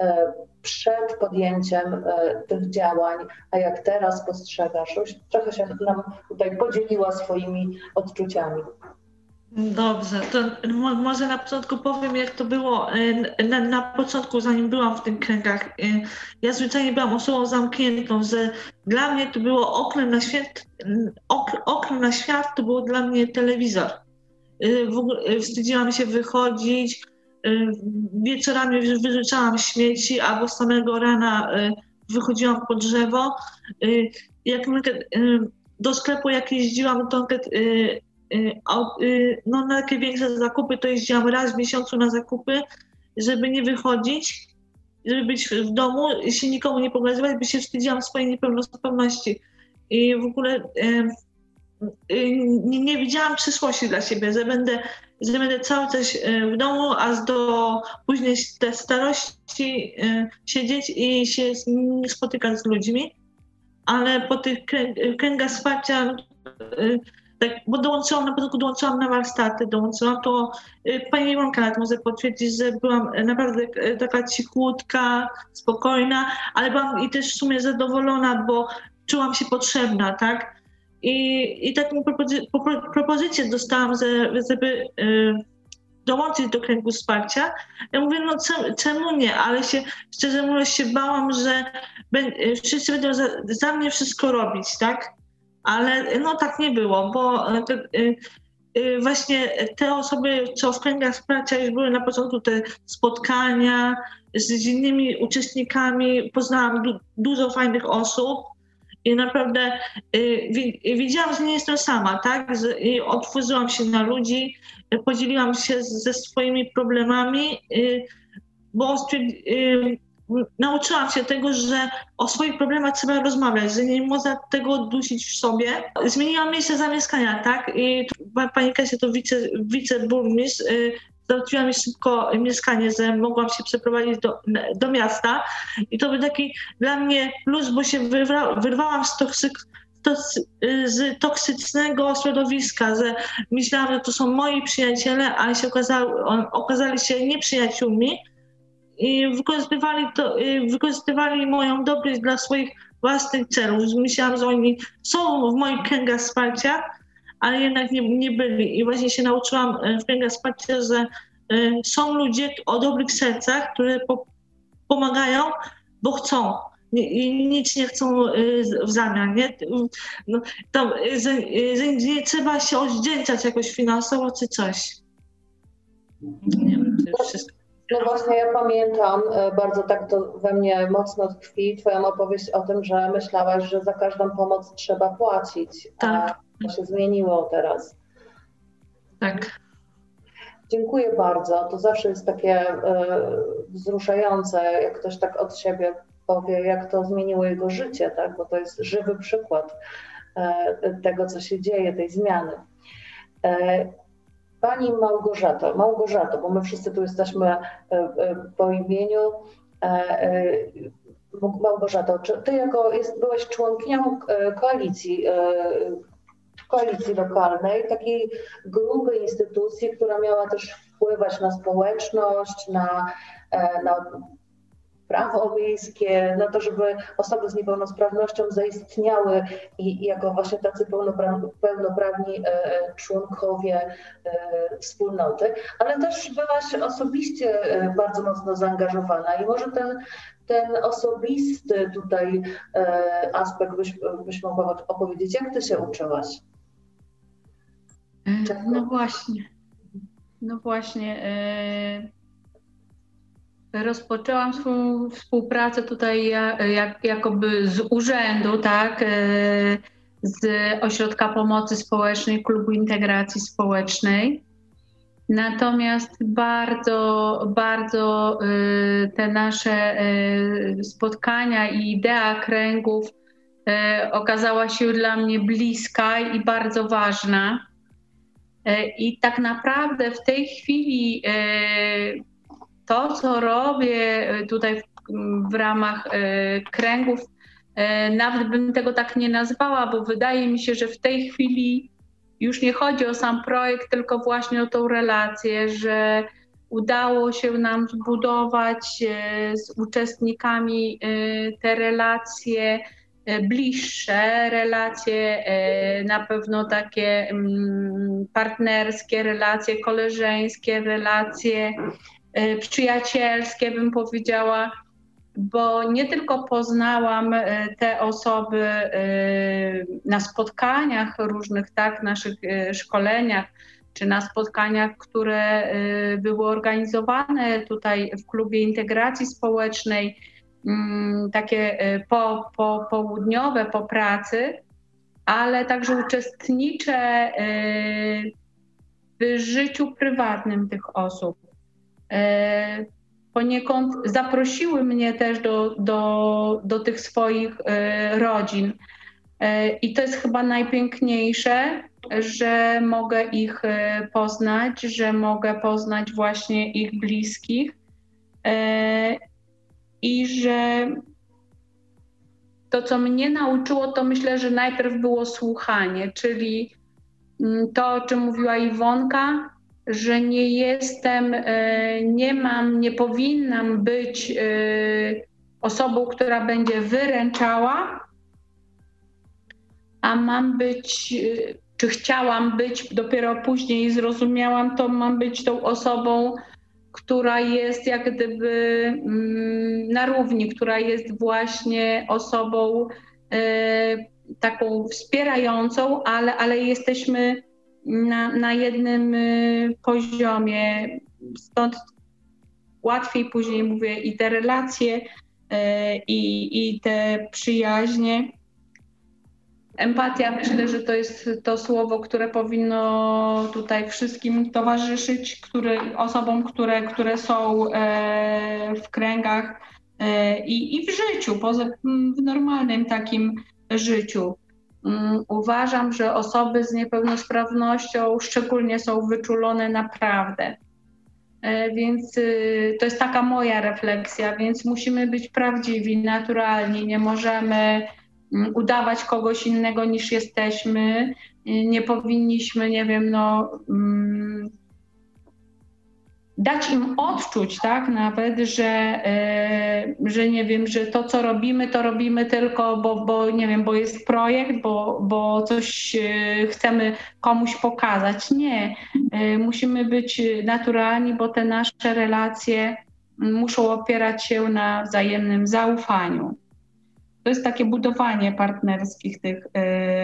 e, przed podjęciem e, tych działań, a jak teraz postrzegasz. Już trochę się nam tutaj podzieliła swoimi odczuciami. Dobrze, to może na początku powiem, jak to było na, na początku, zanim byłam w tych kręgach. Ja zwyczajnie byłam osobą zamkniętą, że dla mnie to było oknem na świat, ok, oknem na świat to było dla mnie telewizor. W ogóle wstydziłam się wychodzić, wieczorami wyrzucałam śmieci, albo samego rana wychodziłam po drzewo. Jak do sklepu jak jeździłam, to Y, y, no, na takie większe zakupy to jeździłam raz w miesiącu na zakupy, żeby nie wychodzić, żeby być w domu i się nikomu nie pokazywać, by się wstydziłam swojej niepełnosprawności. I w ogóle y, nie, nie widziałam przyszłości dla siebie, że będę, że będę cały czas w domu, a do później te starości siedzieć i się nie spotykać z ludźmi. Ale po tych kręgach wsparcia tak, bo dołączyłam, na początku dołączyłam na warsztaty, dołączyłam to, y, pani Iwonka nawet może potwierdzić, że byłam naprawdę y, taka cichłutka, spokojna, ale byłam i też w sumie zadowolona, bo czułam się potrzebna, tak? I, i taką propozy propozycję dostałam, żeby y, dołączyć do kręgu wsparcia. Ja mówię, no czemu nie, ale się, szczerze mówiąc się bałam, że wszyscy będą za, za mnie wszystko robić, tak? Ale no tak nie było, bo e, te, y, y, właśnie te osoby, co w kręgach wsparcia już były na początku, te spotkania z, z innymi uczestnikami, poznałam du dużo fajnych osób i naprawdę y, widziałam, że nie jestem sama, tak? Z, I otworzyłam się na ludzi, podzieliłam się ze swoimi problemami, y, bo y, nauczyłam się tego, że o swoich problemach trzeba rozmawiać, że nie można tego dusić w sobie. Zmieniłam miejsce zamieszkania, tak? I pani Kasia to wice, wiceburmistrz, y, załatwiła mi szybko mieszkanie, że mogłam się przeprowadzić do, do miasta i to był taki dla mnie plus, bo się wyrwa, wyrwałam z, toksyk, z toksycznego środowiska, że myślałam, że to są moi przyjaciele, ale się okazało, okazali się nieprzyjaciółmi wykorzystywali, to, wykorzystywali moją dobroć dla swoich własnych celów. Myślałam, że oni są w moich kręgach wsparcia, ale jednak nie, nie byli. I właśnie się nauczyłam e, w kręgach wsparcia, że e, są ludzie o dobrych sercach, które po, pomagają, bo chcą. I nic nie chcą e, w zamian. Nie? No, to, że, że nie trzeba się oddzięczać jakoś finansowo czy coś. Nie wiem, to wszystko. No właśnie, ja pamiętam, bardzo tak to we mnie mocno tkwi, Twoją opowieść o tym, że myślałaś, że za każdą pomoc trzeba płacić. Tak. To się zmieniło teraz. Tak. Dziękuję bardzo. To zawsze jest takie e, wzruszające, jak ktoś tak od siebie powie, jak to zmieniło jego życie, tak? bo to jest żywy przykład e, tego, co się dzieje, tej zmiany. E, pani Małgorzato, Małgorzato, bo my wszyscy tu jesteśmy po imieniu. Małgorzato, czy ty jako jest, byłaś członkinią koalicji koalicji lokalnej, takiej grupy instytucji, która miała też wpływać na społeczność, na, e, na prawo miejskie, na to, żeby osoby z niepełnosprawnością zaistniały i, i jako właśnie tacy pełnoprawni, pełnoprawni e, członkowie e, wspólnoty, ale też byłaś osobiście e, bardzo mocno zaangażowana i może ten, ten osobisty tutaj aspekt byś, byś mogła opowiedzieć, jak ty się uczyłaś? No właśnie. No właśnie. E, rozpoczęłam swoją współpracę tutaj jak, jakoby z urzędu, tak, e, z Ośrodka Pomocy Społecznej, Klubu Integracji Społecznej. Natomiast bardzo, bardzo e, te nasze spotkania i idea kręgów okazała się dla mnie bliska i bardzo ważna. E, I tak naprawdę w tej chwili e, to, co robię e, tutaj w, w ramach kręgów, nawet bym tego tak nie nazwała, bo wydaje mi się, że w tej chwili już nie chodzi o sam projekt, tylko właśnie o tą relację, że udało się nam zbudować z uczestnikami te relacje bliższe relacje, na pewno takie mm, partnerskie, relacje koleżeńskie, relacje przyjacielskie, bym powiedziała, bo nie tylko poznałam te osoby na spotkaniach różnych, tak, naszych szkoleniach, czy na spotkaniach, które były organizowane tutaj w klubie integracji społecznej, Mm, takie y, po, po, południowe po pracy, ale także uczestniczę y, w życiu prywatnym tych osób. Y, poniekąd zaprosiły mnie też do, do, do tych swoich rodzin. I to jest chyba najpiękniejsze, że mogę ich poznać, że mogę poznać właśnie ich bliskich i że to, co mnie nauczyło, to myślę, że najpierw było słuchanie, czyli mm, to, o czym mówiła Iwonka, że nie jestem, e, nie mam, nie powinnam być e, osobą, która będzie wyręczała, a mam być, e, czy chciałam być, dopiero później zrozumiałam, to mam być tą osobą, która jest jak gdyby mm, na równi, która jest właśnie osobą taką wspierającą, ale, ale jesteśmy na, na jednym poziomie. Stąd łatwiej później mówię i te relacje, i, i te przyjaźnie. Empatia myślę, że to jest to słowo, które powinno tutaj wszystkim towarzyszyć, które, osobom, które, które są e, w kręgach e, i, i w życiu, poza, w normalnym takim życiu. Mm, uważam, że osoby z niepełnosprawnością szczególnie są wyczulone naprawdę. E, więc y, to jest taka moja refleksja, więc musimy być prawdziwi, naturalni, nie możemy mm, udawać kogoś innego niż jesteśmy. Nie powinniśmy, nie wiem, no, mm, dać im odczuć, tak, nawet, że, e, że nie wiem, że to, co robimy, to robimy tylko, bo, bo nie wiem, bo jest projekt, bo, bo coś e, chcemy komuś pokazać. Nie. E, musimy być naturalni, bo te nasze relacje muszą opierać się na wzajemnym zaufaniu. To jest takie budowanie partnerskich tych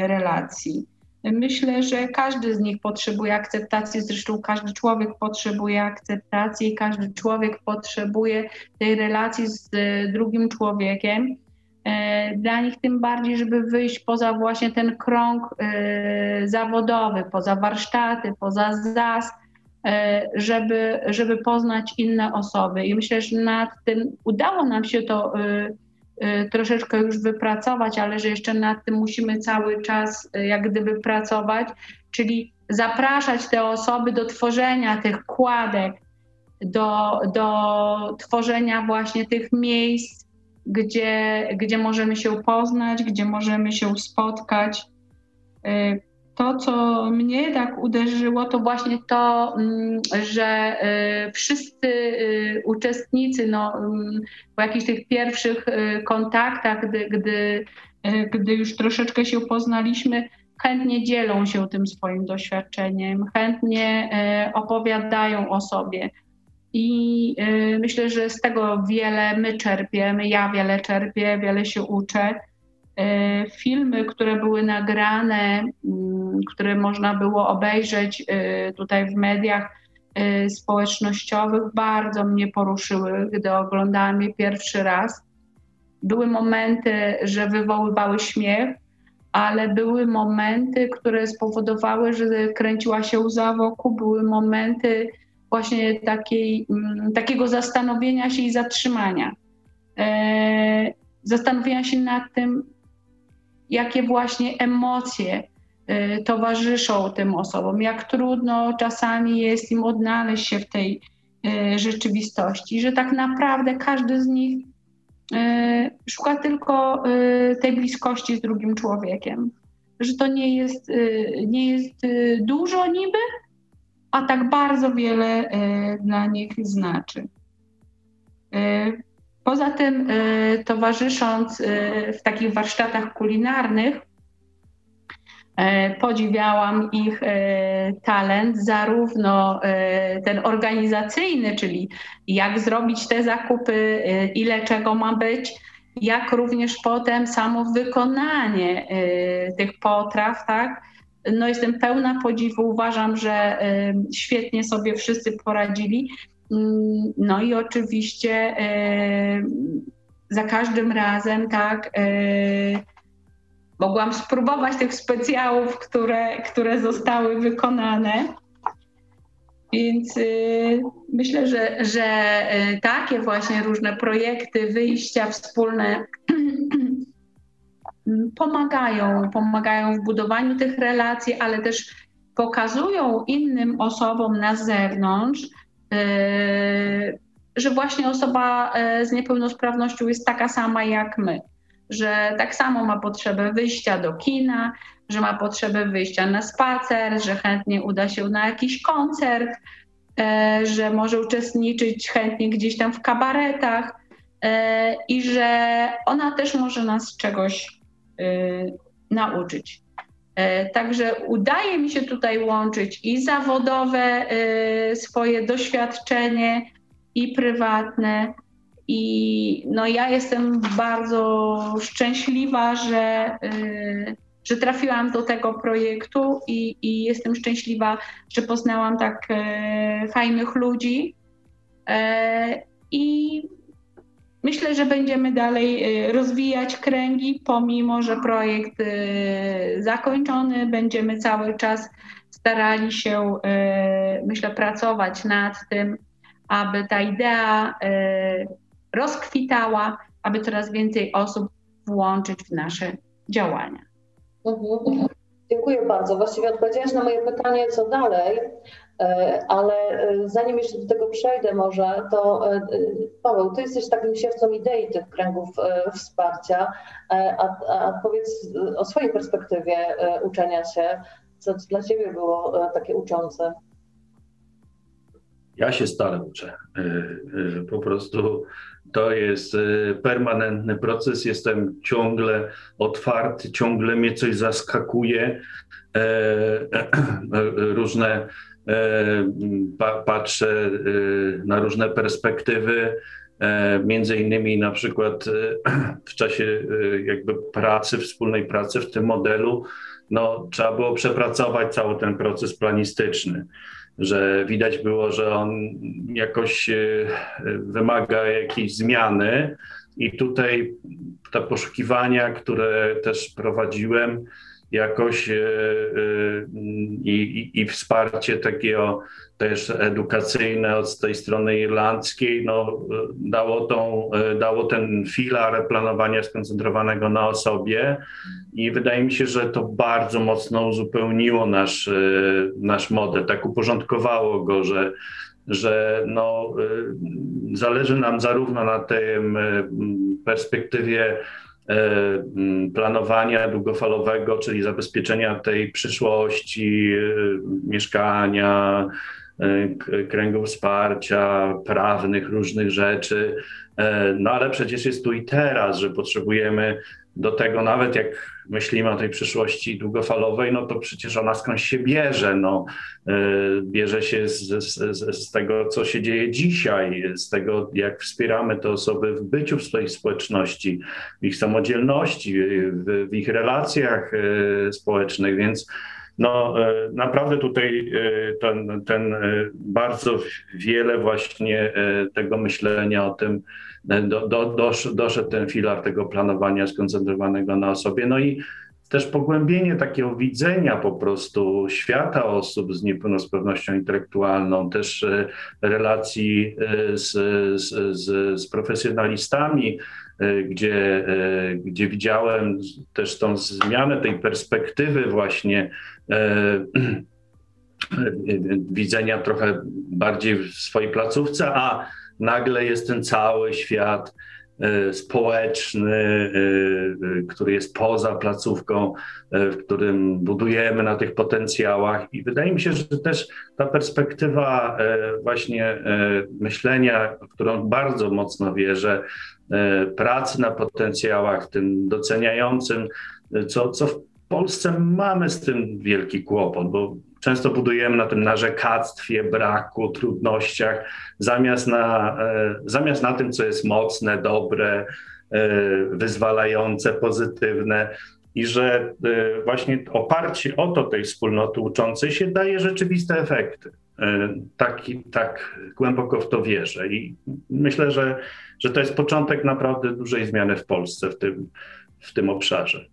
relacji. Myślę, że każdy z nich potrzebuje akceptacji, zresztą każdy człowiek potrzebuje akceptacji każdy człowiek potrzebuje tej relacji z e, drugim człowiekiem. E, dla nich tym bardziej, żeby wyjść poza właśnie ten krąg e, zawodowy, poza warsztaty, poza ZAS, żeby, żeby poznać inne osoby. I myślę, że nad tym udało nam się to troszeczkę już wypracować, ale że jeszcze nad tym musimy cały czas y, jak gdyby pracować, czyli zapraszać te osoby do tworzenia tych kładek, do, do tworzenia właśnie tych miejsc, gdzie, gdzie możemy się poznać, gdzie możemy się spotkać. To, co mnie tak uderzyło, to właśnie to, mm, że y, wszyscy y, uczestnicy no, mm, po jakichś tych pierwszych y, kontaktach, gdy, gdy, gdy już troszeczkę się poznaliśmy, chętnie dzielą się tym swoim doświadczeniem, chętnie opowiadają o sobie. I myślę, że z tego wiele my czerpiemy, ja wiele czerpię, wiele się uczę. E, filmy, które były nagrane, mm, które można było obejrzeć e, tutaj w mediach e, społecznościowych, bardzo mnie poruszyły, gdy oglądałam je pierwszy raz. Były momenty, że wywoływały śmiech, ale były momenty, które spowodowały, że kręciła się łza wokół, były momenty właśnie takiej, mm, takiego zastanowienia się i zatrzymania. Zastanowienia się nad tym, jakie właśnie emocje y, towarzyszą tym osobom, jak trudno czasami jest im odnaleźć się w tej y, rzeczywistości, że tak naprawdę każdy z nich y, szuka tylko tej bliskości z drugim człowiekiem, że to nie jest, nie jest dużo niby, a tak bardzo wiele dla nich znaczy. Poza tym, y, towarzysząc y, w takich warsztatach kulinarnych, y, podziwiałam ich talent, zarówno ten organizacyjny, czyli jak zrobić te zakupy, ile czego ma być, jak również potem samo wykonanie tych potraw, tak? No jestem pełna podziwu, uważam, że świetnie sobie wszyscy poradzili. Mm, no i oczywiście e, za każdym razem, tak, e, mogłam spróbować tych specjałów, które, które zostały wykonane. Więc e, myślę, że, że takie właśnie różne projekty, wyjścia wspólne pomagają, pomagają w budowaniu tych relacji, ale też pokazują innym osobom na zewnątrz, że właśnie osoba yy, z niepełnosprawnością jest taka sama jak my, że tak samo ma potrzebę wyjścia do kina, że ma potrzebę wyjścia na spacer, że chętnie uda się na jakiś koncert, yy, że może uczestniczyć chętnie gdzieś tam w kabaretach i że ona też może nas czegoś nauczyć. E, także udaje mi się tutaj łączyć i zawodowe e, swoje doświadczenie, i prywatne. I no ja jestem bardzo szczęśliwa, że, e, że trafiłam do tego projektu i, i jestem szczęśliwa, że poznałam tak fajnych ludzi. I myślę, że będziemy dalej e, rozwijać kręgi, pomimo że projekt e, zakończony, będziemy cały czas starali się, e, myślę, pracować nad tym, aby ta idea rozkwitała, aby coraz więcej osób włączyć w nasze działania. Mhm. Dziękuję bardzo. Właściwie odpowiedziałaś na moje pytanie, co dalej, ale e, zanim jeszcze do tego przejdę może, to e, Paweł, ty jesteś takim siewcą idei tych kręgów wsparcia, a, a powiedz o swojej perspektywie uczenia się, co dla ciebie było takie uczące? Ja się stale uczę. Po prostu to jest permanentny proces. Jestem ciągle otwarty, ciągle mnie coś zaskakuje. E, e, różne e, patrzę y, na różne perspektywy. Między innymi na przykład w czasie jakby pracy, wspólnej pracy w tym modelu, no, trzeba było przepracować cały ten proces planistyczny że widać było, że on jakoś e, wymaga jakiejś zmiany. I tutaj te poszukiwania, które też prowadziłem, jakoś e, e, i, i, wsparcie takiego też edukacyjne od tej strony irlandzkiej, no, dało, tą, dało ten filar planowania skoncentrowanego na osobie i wydaje mi się, że to bardzo mocno uzupełniło nasz, nasz model, tak uporządkowało go, że, że no, zależy nam zarówno na tej perspektywie E, planowania długofalowego, czyli zabezpieczenia tej przyszłości, e, mieszkania, e, kręgów wsparcia, prawnych, różnych rzeczy. No ale przecież jest tu i teraz, że potrzebujemy do tego, nawet jak myślimy o tej przyszłości długofalowej, no to przecież ona skądś się bierze. No, e, bierze się z, z, z tego, co się dzieje dzisiaj, z tego, jak wspieramy te osoby w byciu w swojej społeczności, w ich samodzielności, w, w ich relacjach e, społecznych, więc no, e, naprawdę tutaj ten, ten bardzo wiele właśnie tego myślenia o tym, do, do, dosz, doszedł ten filar tego planowania skoncentrowanego na osobie. No i też pogłębienie takiego widzenia po prostu świata osób z niepełnosprawnością intelektualną, też e, relacji e, z, z, z, z profesjonalistami, e, gdzie, gdzie widziałem też tą zmianę tej perspektywy właśnie widzenia trochę bardziej w swojej placówce, a nagle jest ten cały świat e, społeczny, e, e, który jest poza placówką, w którym budujemy na tych potencjałach. I wydaje mi się, że też ta perspektywa właśnie myślenia, w którą bardzo mocno wierzę, pracy na potencjałach, tym doceniającym, co, co w Polsce mamy z tym wielki kłopot, bo Często budujemy na tym narzekactwie, braku, trudnościach, zamiast na, e, zamiast na tym, co jest mocne, dobre, e, wyzwalające, pozytywne. I że e, właśnie oparcie o to tej wspólnoty uczącej się daje rzeczywiste efekty. Tak, tak głęboko w to wierzę. I myślę, że, że to jest początek naprawdę dużej zmiany w Polsce w tym, w tym obszarze.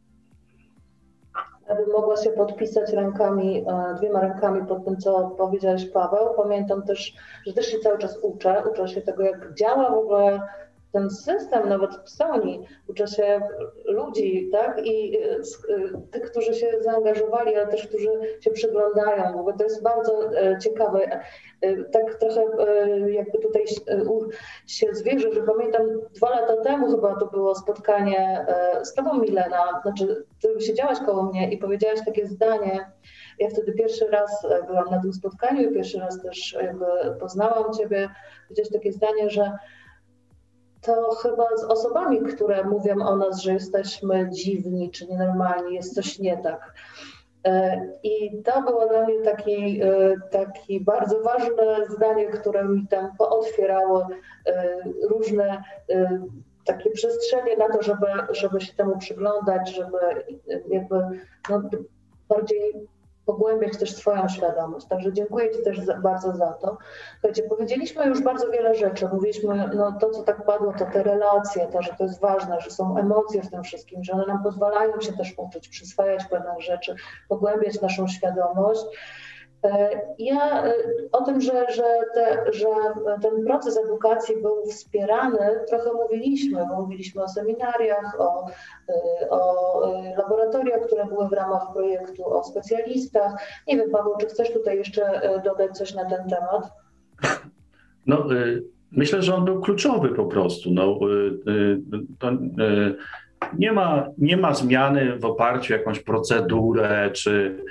Ja bym mogła się podpisać rękami, e, dwiema rękami pod tym, co powiedziałeś Paweł. Pamiętam też, że też się cały czas uczę. Uczę się tego, jak działa w ogóle ten system, nawet w Sony, uczę się ludzi, tak? I e, e, tych, którzy się zaangażowali, ale też którzy się przyglądają, bo to jest bardzo ciekawe. Tak trochę jakby tutaj się zwierzę, że pamiętam dwa lata temu chyba to było spotkanie z tobą Milena, znaczy ty siedziałaś koło mnie i powiedziałaś takie zdanie, ja wtedy pierwszy raz byłam na tym spotkaniu i pierwszy raz też jakby poznałam ciebie, powiedziałaś takie zdanie, że to chyba z osobami, które mówią o nas, że jesteśmy dziwni czy nienormalni, jest coś nie tak. E, I to było dla mnie taki, e, taki bardzo ważne zdanie, które mi tam pootwierało e, różne takie przestrzenie na to, żeby, żeby się temu przyglądać, żeby jakby no, bardziej pogłębiać też swoją świadomość. Także dziękuję Ci też bardzo za to. Słuchajcie, powiedzieliśmy już bardzo wiele rzeczy. Mówiliśmy, no to co tak padło, to te relacje, to, że to jest ważne, że są emocje w tym wszystkim, że one nam pozwalają się też uczyć, przyswajać pewnych rzeczy, pogłębiać naszą świadomość. E, ja e, o tym, że, że, te, że ten proces edukacji był wspierany, trochę mówiliśmy. Mówiliśmy o seminariach, o, e, o laboratoriach, które były w ramach projektu, o specjalistach. Nie wiem, Paweł, czy chcesz tutaj jeszcze dodać coś na ten temat? No, myślę, że on był kluczowy po prostu. No, to, nie, ma, nie ma zmiany w oparciu o jakąś procedurę czy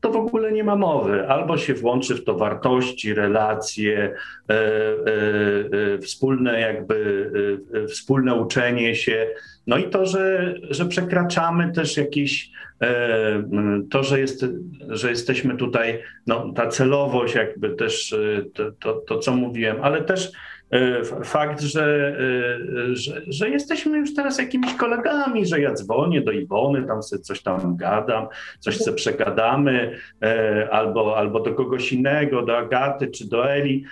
to w ogóle nie ma mowy. Albo się włączy w to wartości, relacje, e, e, e, wspólne jakby, e, wspólne uczenie się. No i to, że, że przekraczamy też jakieś, e, to, że, jest, że jesteśmy tutaj, no, ta celowość jakby też, e, to, to, to co mówiłem, ale też E, fakt, że, e, że, że, jesteśmy już teraz jakimiś kolegami, że ja dzwonię do Iwony, tam sobie coś tam gadam, coś sobie przegadamy, e, albo, albo do kogoś innego, do Agaty, czy do Eli,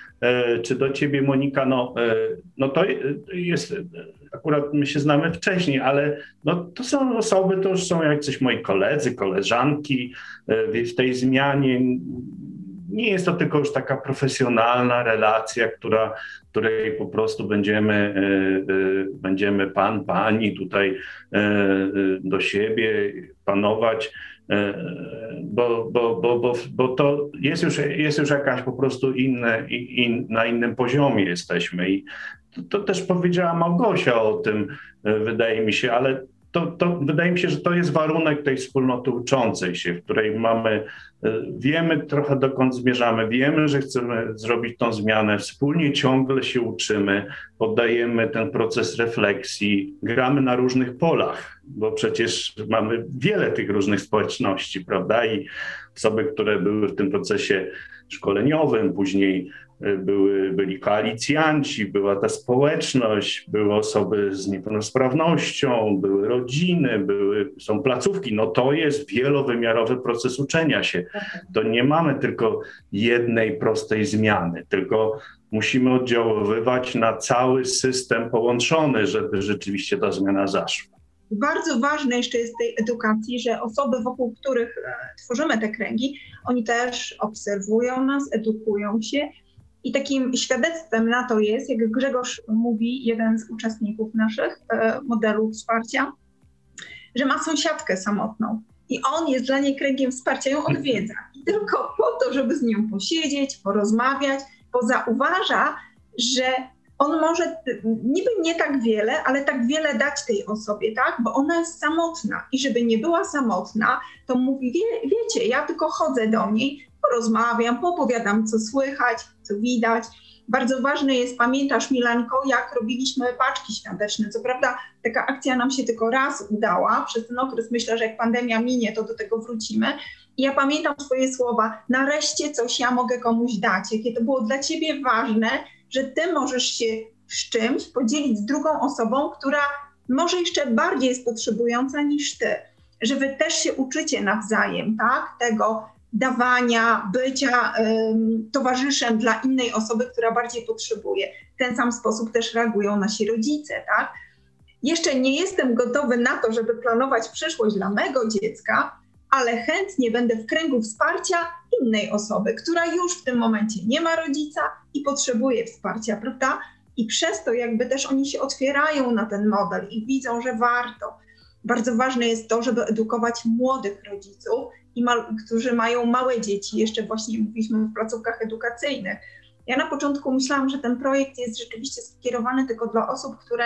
czy do ciebie Monika, no, no to jest, akurat my się znamy wcześniej, ale no, to są osoby, to już są jak coś moi koledzy, koleżanki w tej zmianie nie jest to tylko już taka profesjonalna relacja, która, której po prostu będziemy, e, e, będziemy pan, pani tutaj e, do siebie panować, bo, bo, bo, bo, bo to jest już, jest już jakaś po prostu inne, in, na innym poziomie jesteśmy. I to, to też powiedziała Małgosia o tym, wydaje mi się, ale to, to wydaje mi się, że to jest warunek tej wspólnoty uczącej się, w której mamy, wiemy trochę dokąd zmierzamy, wiemy, że chcemy zrobić tą zmianę, wspólnie ciągle się uczymy, poddajemy ten proces refleksji, gramy na różnych polach, bo przecież mamy wiele tych różnych społeczności, prawda? I osoby, które były w tym procesie szkoleniowym, później były, byli koalicjanci, była ta społeczność, były osoby z niepełnosprawnością, były rodziny, były, są placówki. No to jest wielowymiarowy proces uczenia się. To nie mamy tylko jednej prostej zmiany, tylko musimy oddziaływać na cały system połączony, żeby rzeczywiście ta zmiana zaszła. Bardzo ważne jeszcze jest w tej edukacji, że osoby, wokół których e, tworzymy te kręgi, oni też obserwują nas, edukują się i takim świadectwem na to jest, jak Grzegorz mówi, jeden z uczestników naszych e, modelu wsparcia, że ma sąsiadkę samotną i on jest dla niej kręgiem wsparcia, ją odwiedza. I tylko po to, żeby z nią posiedzieć, porozmawiać, bo zauważa, że on może niby nie tak wiele, ale tak wiele dać tej osobie, tak? Bo ona jest samotna i żeby nie była samotna, to mówi, wie, wiecie, ja tylko chodzę do niej, porozmawiam, popowiadam, co słychać, co widać. Bardzo ważne jest, pamiętasz Milanko, jak robiliśmy paczki świąteczne. Co prawda taka akcja nam się tylko raz udała. Przez ten okres myślę, że jak pandemia minie, to do tego wrócimy. I ja pamiętam swoje słowa, nareszcie coś ja mogę komuś dać. Jakie to było dla ciebie ważne, że ty możesz się z czymś podzielić z drugą osobą, która może jeszcze bardziej jest potrzebująca niż ty. Że wy też się uczycie nawzajem, tak? Tego, dawania, bycia towarzyszem dla innej osoby, która bardziej potrzebuje. W ten sam sposób też reagują nasi rodzice, tak? Jeszcze nie jestem gotowy na to, żeby planować przyszłość dla mego dziecka, ale chętnie będę w kręgu wsparcia innej osoby, która już w tym momencie nie ma rodzica i potrzebuje wsparcia, prawda? I przez to jakby też oni się otwierają na ten model i widzą, że warto. Bardzo ważne jest to, żeby edukować młodych rodziców i ma, którzy mają małe dzieci, jeszcze właśnie mówiliśmy w placówkach edukacyjnych. Ja na początku myślałam, że ten projekt jest rzeczywiście skierowany tylko dla osób, które,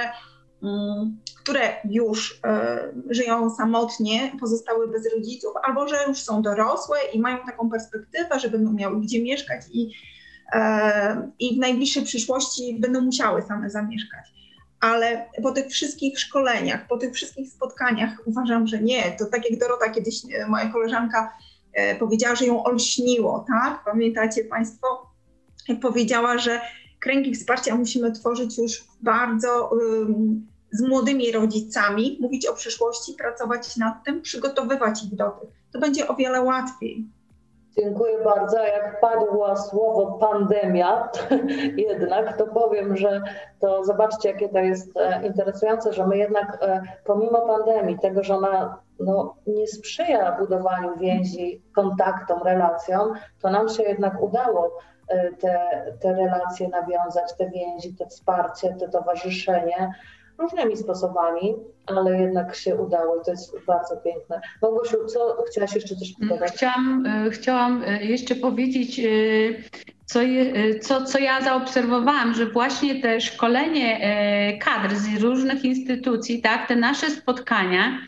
mm, które już e, żyją samotnie, pozostały bez rodziców, albo że już są dorosłe i mają taką perspektywę, że będą miały gdzie mieszkać i, e, i w najbliższej przyszłości będą musiały same zamieszkać ale po tych wszystkich szkoleniach, po tych wszystkich spotkaniach uważam, że nie. To tak jak Dorota kiedyś, e, moja koleżanka e, powiedziała, że ją olśniło, tak? Pamiętacie Państwo? Jak powiedziała, że kręgi wsparcia musimy tworzyć już bardzo um, z młodymi rodzicami, mówić o przyszłości, pracować nad tym, przygotowywać ich do tych. To będzie o wiele łatwiej. Dziękuję bardzo. Jak padło słowo pandemia, jednak to powiem, że to zobaczcie, jakie to jest e, interesujące, że my jednak e, pomimo pandemii, tego, że ona no, nie sprzyja budowaniu więzi, kontaktom, relacjom, to nam się jednak udało e, te, te relacje nawiązać, te więzi, te wsparcie, te towarzyszenie różnymi sposobami, ale jednak się udało i to jest bardzo piękne. Małgosiu, co chciałaś jeszcze coś powiedzieć? Chciałam, e, chciałam e, jeszcze powiedzieć, e, co, co, co ja zaobserwowałam, że właśnie te szkolenie kadr z różnych instytucji, tak, te nasze spotkania,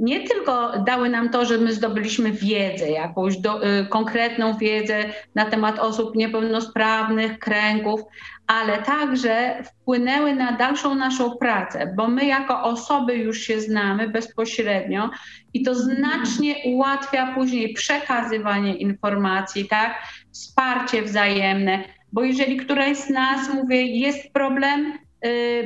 nie tylko dały nam to, że my zdobyliśmy wiedzę, jakąś do, y, konkretną wiedzę na temat osób niepełnosprawnych, kręgów, ale także wpłynęły na dalszą naszą pracę, bo my jako osoby już się znamy bezpośrednio i to znacznie ułatwia później przekazywanie informacji, tak, wsparcie wzajemne, bo jeżeli któraś z nas, mówię, jest problem,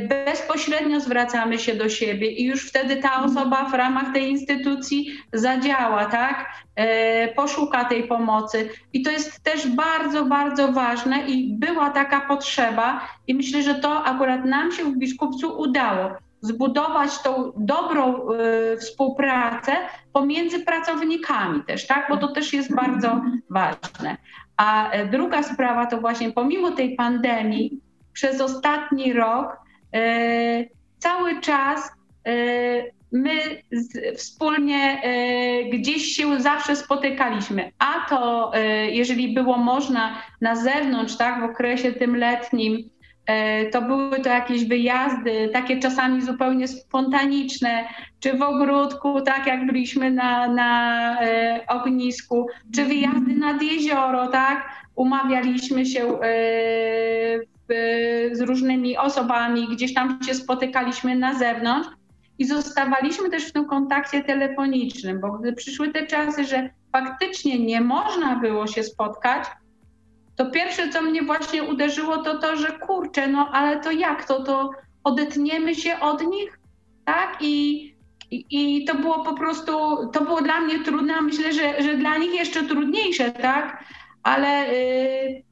bezpośrednio zwracamy się do siebie i już wtedy ta osoba w ramach tej instytucji zadziała, tak? Y, poszuka tej pomocy. I to jest też bardzo, bardzo ważne i była taka potrzeba i myślę, że to akurat nam się w Biskupcu udało zbudować tą dobrą y, współpracę pomiędzy pracownikami też, tak? Bo to też jest bardzo ważne. A druga sprawa to właśnie pomimo tej pandemii, przez ostatni rok e, cały czas e, my wspólnie e, gdzieś się zawsze spotykaliśmy. A to, jeżeli było można na zewnątrz, tak, w okresie tym letnim, to były to jakieś wyjazdy, takie czasami zupełnie spontaniczne, czy w ogródku, tak jak byliśmy na, na ognisku, czy wyjazdy nad jezioro, tak, umawialiśmy się z różnymi osobami, gdzieś tam się spotykaliśmy na zewnątrz i zostawaliśmy też w tym kontakcie telefonicznym, bo gdy przyszły te czasy, że faktycznie nie można było się spotkać, to pierwsze, co mnie właśnie uderzyło, to to, że kurczę, no ale to jak to, to odetniemy się od nich, tak? I, i, i to było po prostu, to było dla mnie trudne, a myślę, że, że dla nich jeszcze trudniejsze, tak? Ale yy,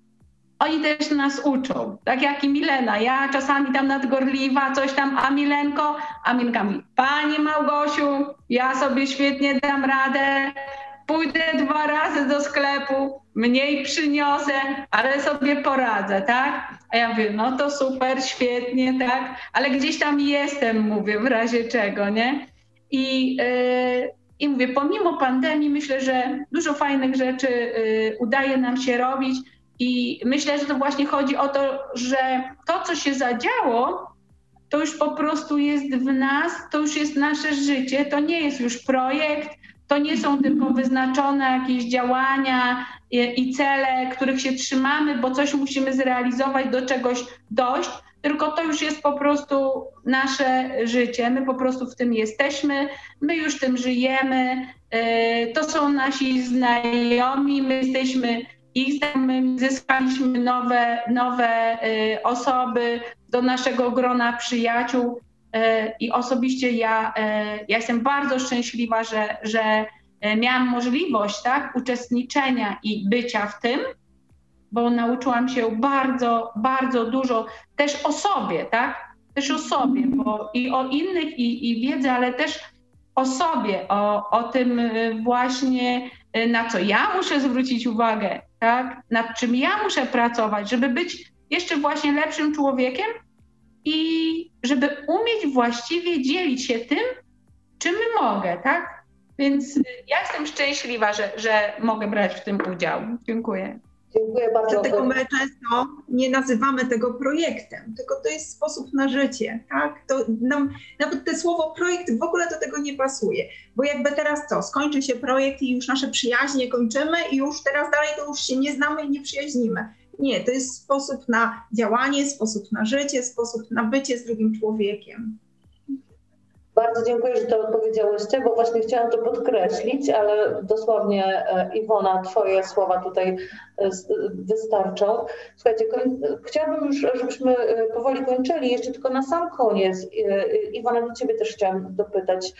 oni też nas uczą, tak jak i Milena. Ja czasami tam nadgorliwa, coś tam, a Milenko, a Milenka mówi, Pani Małgosiu, ja sobie świetnie dam radę, pójdę dwa razy do sklepu, mniej przyniosę, ale sobie poradzę, tak? A ja mówię, no to super, świetnie, tak? Ale gdzieś tam jestem, mówię, w razie czego, nie? I, yy, i mówię, pomimo pandemii myślę, że dużo fajnych rzeczy yy, udaje nam się robić, i myślę, że to właśnie chodzi o to, że to, co się zadziało, to już po prostu jest w nas, to już jest nasze życie, to nie jest już projekt, to nie są tylko wyznaczone jakieś działania i cele, których się trzymamy, bo coś musimy zrealizować, do czegoś dojść, tylko to już jest po prostu nasze życie. My po prostu w tym jesteśmy, my już tym żyjemy. E, to są nasi znajomi, my jesteśmy ich zyskaliśmy nowe, nowe y, osoby do naszego grona przyjaciół. Y, I osobiście ja, y, ja jestem bardzo szczęśliwa, że, że miałam możliwość tak, uczestniczenia i bycia w tym, bo nauczyłam się bardzo, bardzo dużo też o sobie, tak? Też o sobie, bo i o innych, i, i wiedzy, ale też o sobie, o, o tym właśnie, na co ja muszę zwrócić uwagę, tak? nad czym ja muszę pracować, żeby być jeszcze właśnie lepszym człowiekiem i żeby umieć właściwie dzielić się tym, czym mogę, tak? Więc ja jestem szczęśliwa, że, że mogę brać w tym udział. Dziękuję. Dziękuję bardzo. Dlatego my często nie nazywamy tego projektem, tylko to jest sposób na życie, tak? To nam, nawet to słowo projekt w ogóle do tego nie pasuje, bo jakby teraz co, skończy się projekt i już nasze przyjaźnie kończymy i już teraz dalej to już się nie znamy i nie przyjaźnimy. Nie, to jest sposób na działanie, sposób na życie, sposób na bycie z drugim człowiekiem. Bardzo dziękuję, że to odpowiedziałyście, bo właśnie chciałam to podkreślić, ale dosłownie e, Iwona, Twoje słowa tutaj e, wystarczą. Słuchajcie, chciałabym już, żebyśmy e, powoli kończyli. Jeszcze tylko na sam koniec, Iwona, do Ciebie też chciałam dopytać.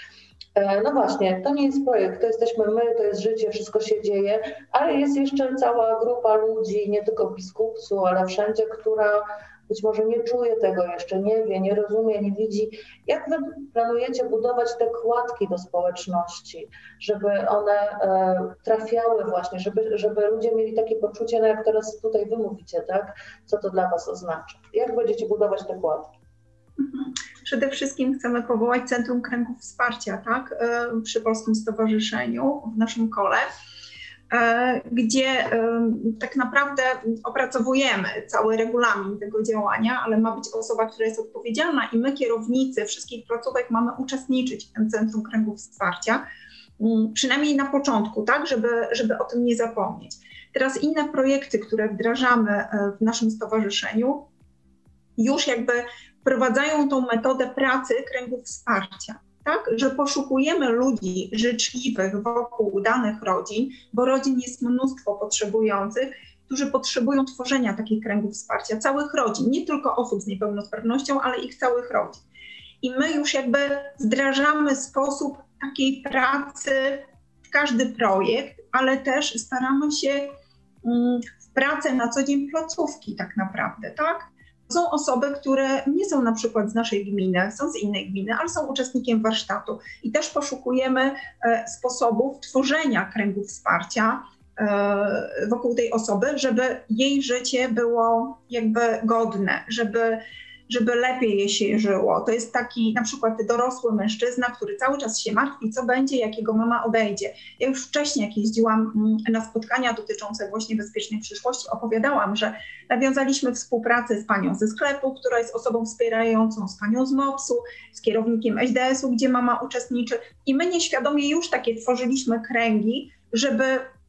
No właśnie, to nie jest projekt, to jesteśmy my, to jest życie, wszystko się dzieje, ale jest jeszcze cała grupa ludzi, nie tylko w biskupcu, ale wszędzie, która być może nie czuje tego jeszcze, nie wie, nie rozumie, nie widzi. Jak wy planujecie budować te kładki do społeczności, żeby one e, trafiały właśnie, żeby, żeby ludzie mieli takie poczucie, no jak teraz tutaj wy mówicie, tak? Co to dla was oznacza? Jak będziecie budować te kładki? Mhm. Przede wszystkim chcemy powołać Centrum Kręgów Wsparcia, tak? E, przy Polskim Stowarzyszeniu w naszym kole gdzie tak naprawdę opracowujemy cały regulamin tego działania, ale ma być osoba, która jest odpowiedzialna i my, kierownicy wszystkich placówek, mamy uczestniczyć w tym Centrum Kręgów Wsparcia, mm, przynajmniej na początku, tak, żeby, żeby o tym nie zapomnieć. Teraz inne projekty, które wdrażamy e, w naszym stowarzyszeniu, już jakby wprowadzają tą metodę pracy kręgów wsparcia tak, że poszukujemy ludzi życzliwych wokół danych rodzin, bo rodzin jest mnóstwo potrzebujących, którzy potrzebują tworzenia takich kręgów wsparcia, całych rodzin, nie tylko osób z niepełnosprawnością, ale ich całych rodzin. I my już jakby wdrażamy sposób takiej pracy w każdy projekt, ale też staramy się mm, w pracę na co dzień placówki tak naprawdę, tak? Są osoby, które nie są na przykład z naszej gminy, są z innej gminy, ale są uczestnikiem warsztatu. I też poszukujemy e, sposobów tworzenia kręgów wsparcia e, wokół tej osoby, żeby jej życie było jakby godne, żeby żeby lepiej jej się żyło. To jest taki na przykład dorosły mężczyzna, który cały czas się martwi, co będzie, jak jego mama odejdzie. Ja już wcześniej, jak jeździłam mm, na spotkania dotyczące właśnie bezpiecznej przyszłości, opowiadałam, że nawiązaliśmy współpracę z panią ze sklepu, która jest osobą wspierającą, z panią z MOPS-u, z kierownikiem SDS-u, gdzie mama uczestniczy i my nieświadomie już takie tworzyliśmy kręgi, żeby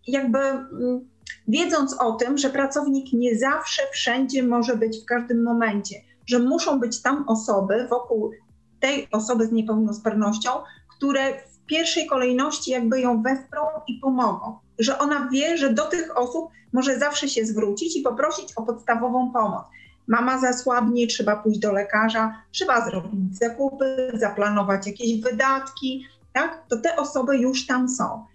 jakby mm, wiedząc o tym, że pracownik nie zawsze wszędzie może być w każdym momencie, że muszą być tam osoby wokół tej osoby z niepełnosprawnością, które w pierwszej kolejności jakby ją wesprą i pomogą. Że ona wie, że do tych osób może zawsze się zwrócić i poprosić o podstawową pomoc. Mama zasłabnie, trzeba pójść do lekarza, trzeba zrobić zakupy, zaplanować jakieś wydatki, tak? To te osoby już tam są.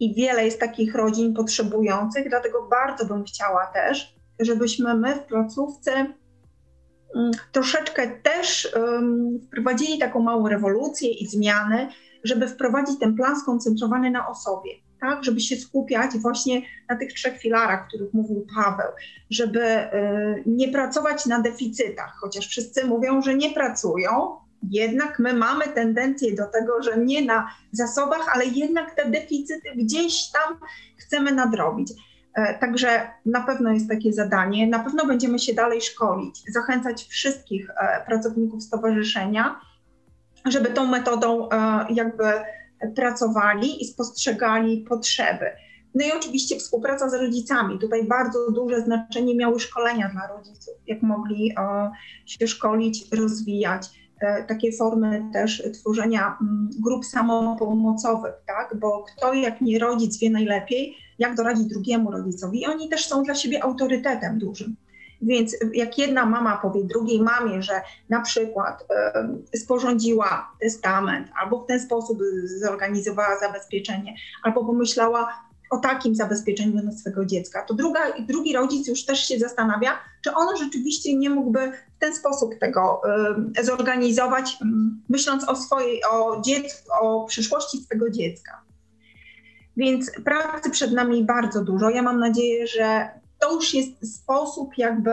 I wiele jest takich rodzin potrzebujących, dlatego bardzo bym chciała też, żebyśmy my w placówce troszeczkę też wprowadzili taką małą rewolucję i zmiany, żeby wprowadzić ten plan skoncentrowany na osobie, tak, żeby się skupiać właśnie na tych trzech filarach, o których mówił Paweł, żeby y, nie pracować na deficytach, chociaż wszyscy mówią, że nie pracują, jednak my mamy tendencję do tego, że nie na zasobach, ale jednak te deficyty gdzieś tam chcemy nadrobić. E, także na pewno jest takie zadanie. Na pewno będziemy się dalej szkolić, zachęcać wszystkich e, pracowników stowarzyszenia, żeby tą metodą e, jakby pracowali i spostrzegali potrzeby. No i oczywiście współpraca z rodzicami. Tutaj bardzo duże znaczenie miały szkolenia dla rodziców, jak mogli się szkolić, rozwijać. Takie formy też tworzenia mm, grup samopomocowych, tak? bo kto jak nie rodzic wie najlepiej, jak doradzić drugiemu rodzicowi. I oni też są dla siebie autorytetem dużym. Więc jak jedna mama powie drugiej mamie, że na przykład y, sporządziła testament, albo w ten sposób zorganizowała zabezpieczenie, albo pomyślała o takim zabezpieczeniu dla swojego dziecka, to druga, drugi rodzic już też się zastanawia, czy on rzeczywiście nie mógłby w ten sposób tego y, zorganizować, y, myśląc o swojej, o dziecku, o przyszłości swojego dziecka. Więc pracy przed nami bardzo dużo. Ja mam nadzieję, że to już jest sposób jakby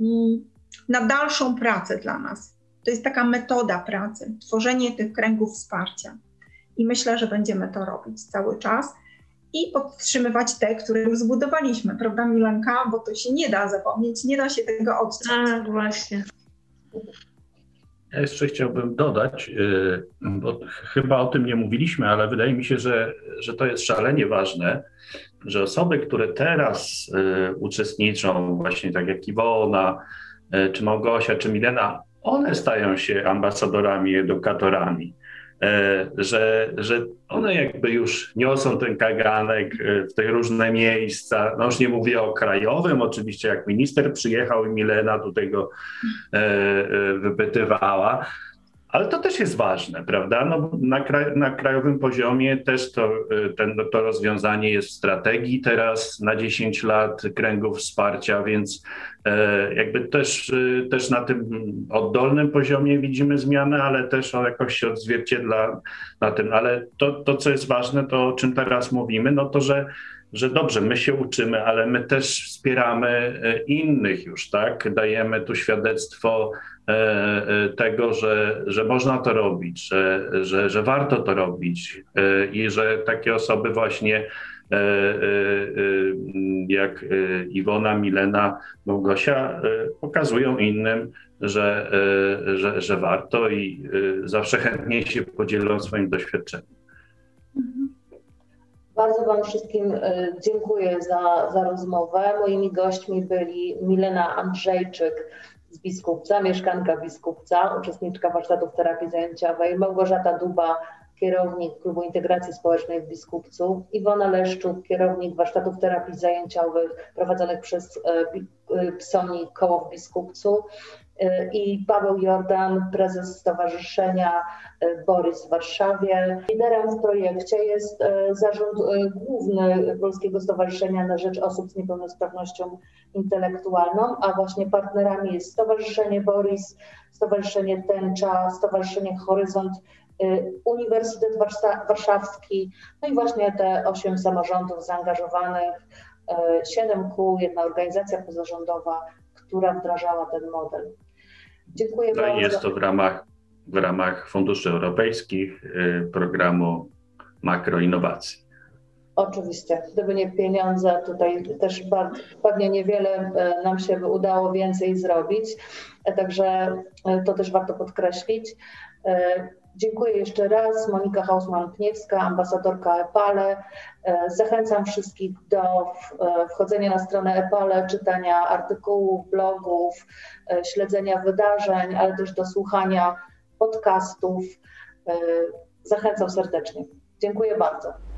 mm, na dalszą pracę dla nas. To jest taka metoda pracy, tworzenie tych kręgów wsparcia. I myślę, że będziemy to robić cały czas i podtrzymywać te, które już zbudowaliśmy, prawda Milenka? Bo to się nie da zapomnieć, nie da się tego odciąć. Tak, właśnie. Ja jeszcze chciałbym dodać, y, bo chyba o tym nie mówiliśmy, ale wydaje mi się, że, że to jest szalenie ważne, że osoby, które teraz y, uczestniczą, właśnie tak jak Iwona, y, czy Małgosia, czy Milena, one stają się ambasadorami, edukatorami. E, że, że one jakby już niosą ten kaganek e, w te różne miejsca. No już nie mówię o krajowym, oczywiście jak minister przyjechał i Milena do tego e, wypytywała, ale to też jest ważne, prawda? No, na, kraj, na krajowym poziomie też to, ten, to rozwiązanie jest w strategii teraz na 10 lat kręgów wsparcia, więc E, jakby też, e, też na tym oddolnym poziomie widzimy zmianę, ale też on jakoś się odzwierciedla na tym. Ale to, to, co jest ważne, to o czym teraz mówimy, no to, że że dobrze, my się uczymy, ale my też wspieramy e, innych już, tak? Dajemy tu świadectwo tego, że, że można to robić, że, że, że warto to robić i że takie osoby właśnie E, e, e, jak Iwona, Milena, Małgosia pokazują innym, że, że, że warto i zawsze chętnie się podzielą swoim doświadczeniem. Bardzo Wam wszystkim dziękuję za, za rozmowę. Moimi gośćmi byli Milena Andrzejczyk z Biskupca, mieszkanka Biskupca, uczestniczka warsztatów terapii zajęciowej, Małgorzata Duba, kierownik Klubu Integracji Społecznej w Biskupcu, Iwona Leszczuk, kierownik warsztatów terapii zajęciowych prowadzonych przez e, e, Psoni Koło w Biskupcu e, i Paweł Jordan, prezes Stowarzyszenia Borys w Warszawie. Liderem w projekcie jest zarząd główny Polskiego Stowarzyszenia na Rzecz Osób z Niepełnosprawnością Intelektualną, a właśnie partnerami jest Stowarzyszenie Borys, Stowarzyszenie Tęcza, Stowarzyszenie Horyzont Uniwersytet Warszawski, no i właśnie te osiem samorządów zaangażowanych, siedem kół, jedna organizacja pozarządowa, która wdrażała ten model. Dziękuję no bardzo. Jest to w ramach, w ramach funduszy europejskich y, programu makroinnowacji. Oczywiście, gdyby nie pieniądze, tutaj też bardzo, pewnie niewiele nam się udało więcej zrobić, także to też warto podkreślić. Dziękuję jeszcze raz. Monika Hausman-Pniewska, ambasadorka EPALE. E, zachęcam wszystkich do e, wchodzenia na stronę EPALE, czytania artykułów, blogów, e, śledzenia wydarzeń, ale też do słuchania podcastów. Zachęcam serdecznie. Dziękuję bardzo.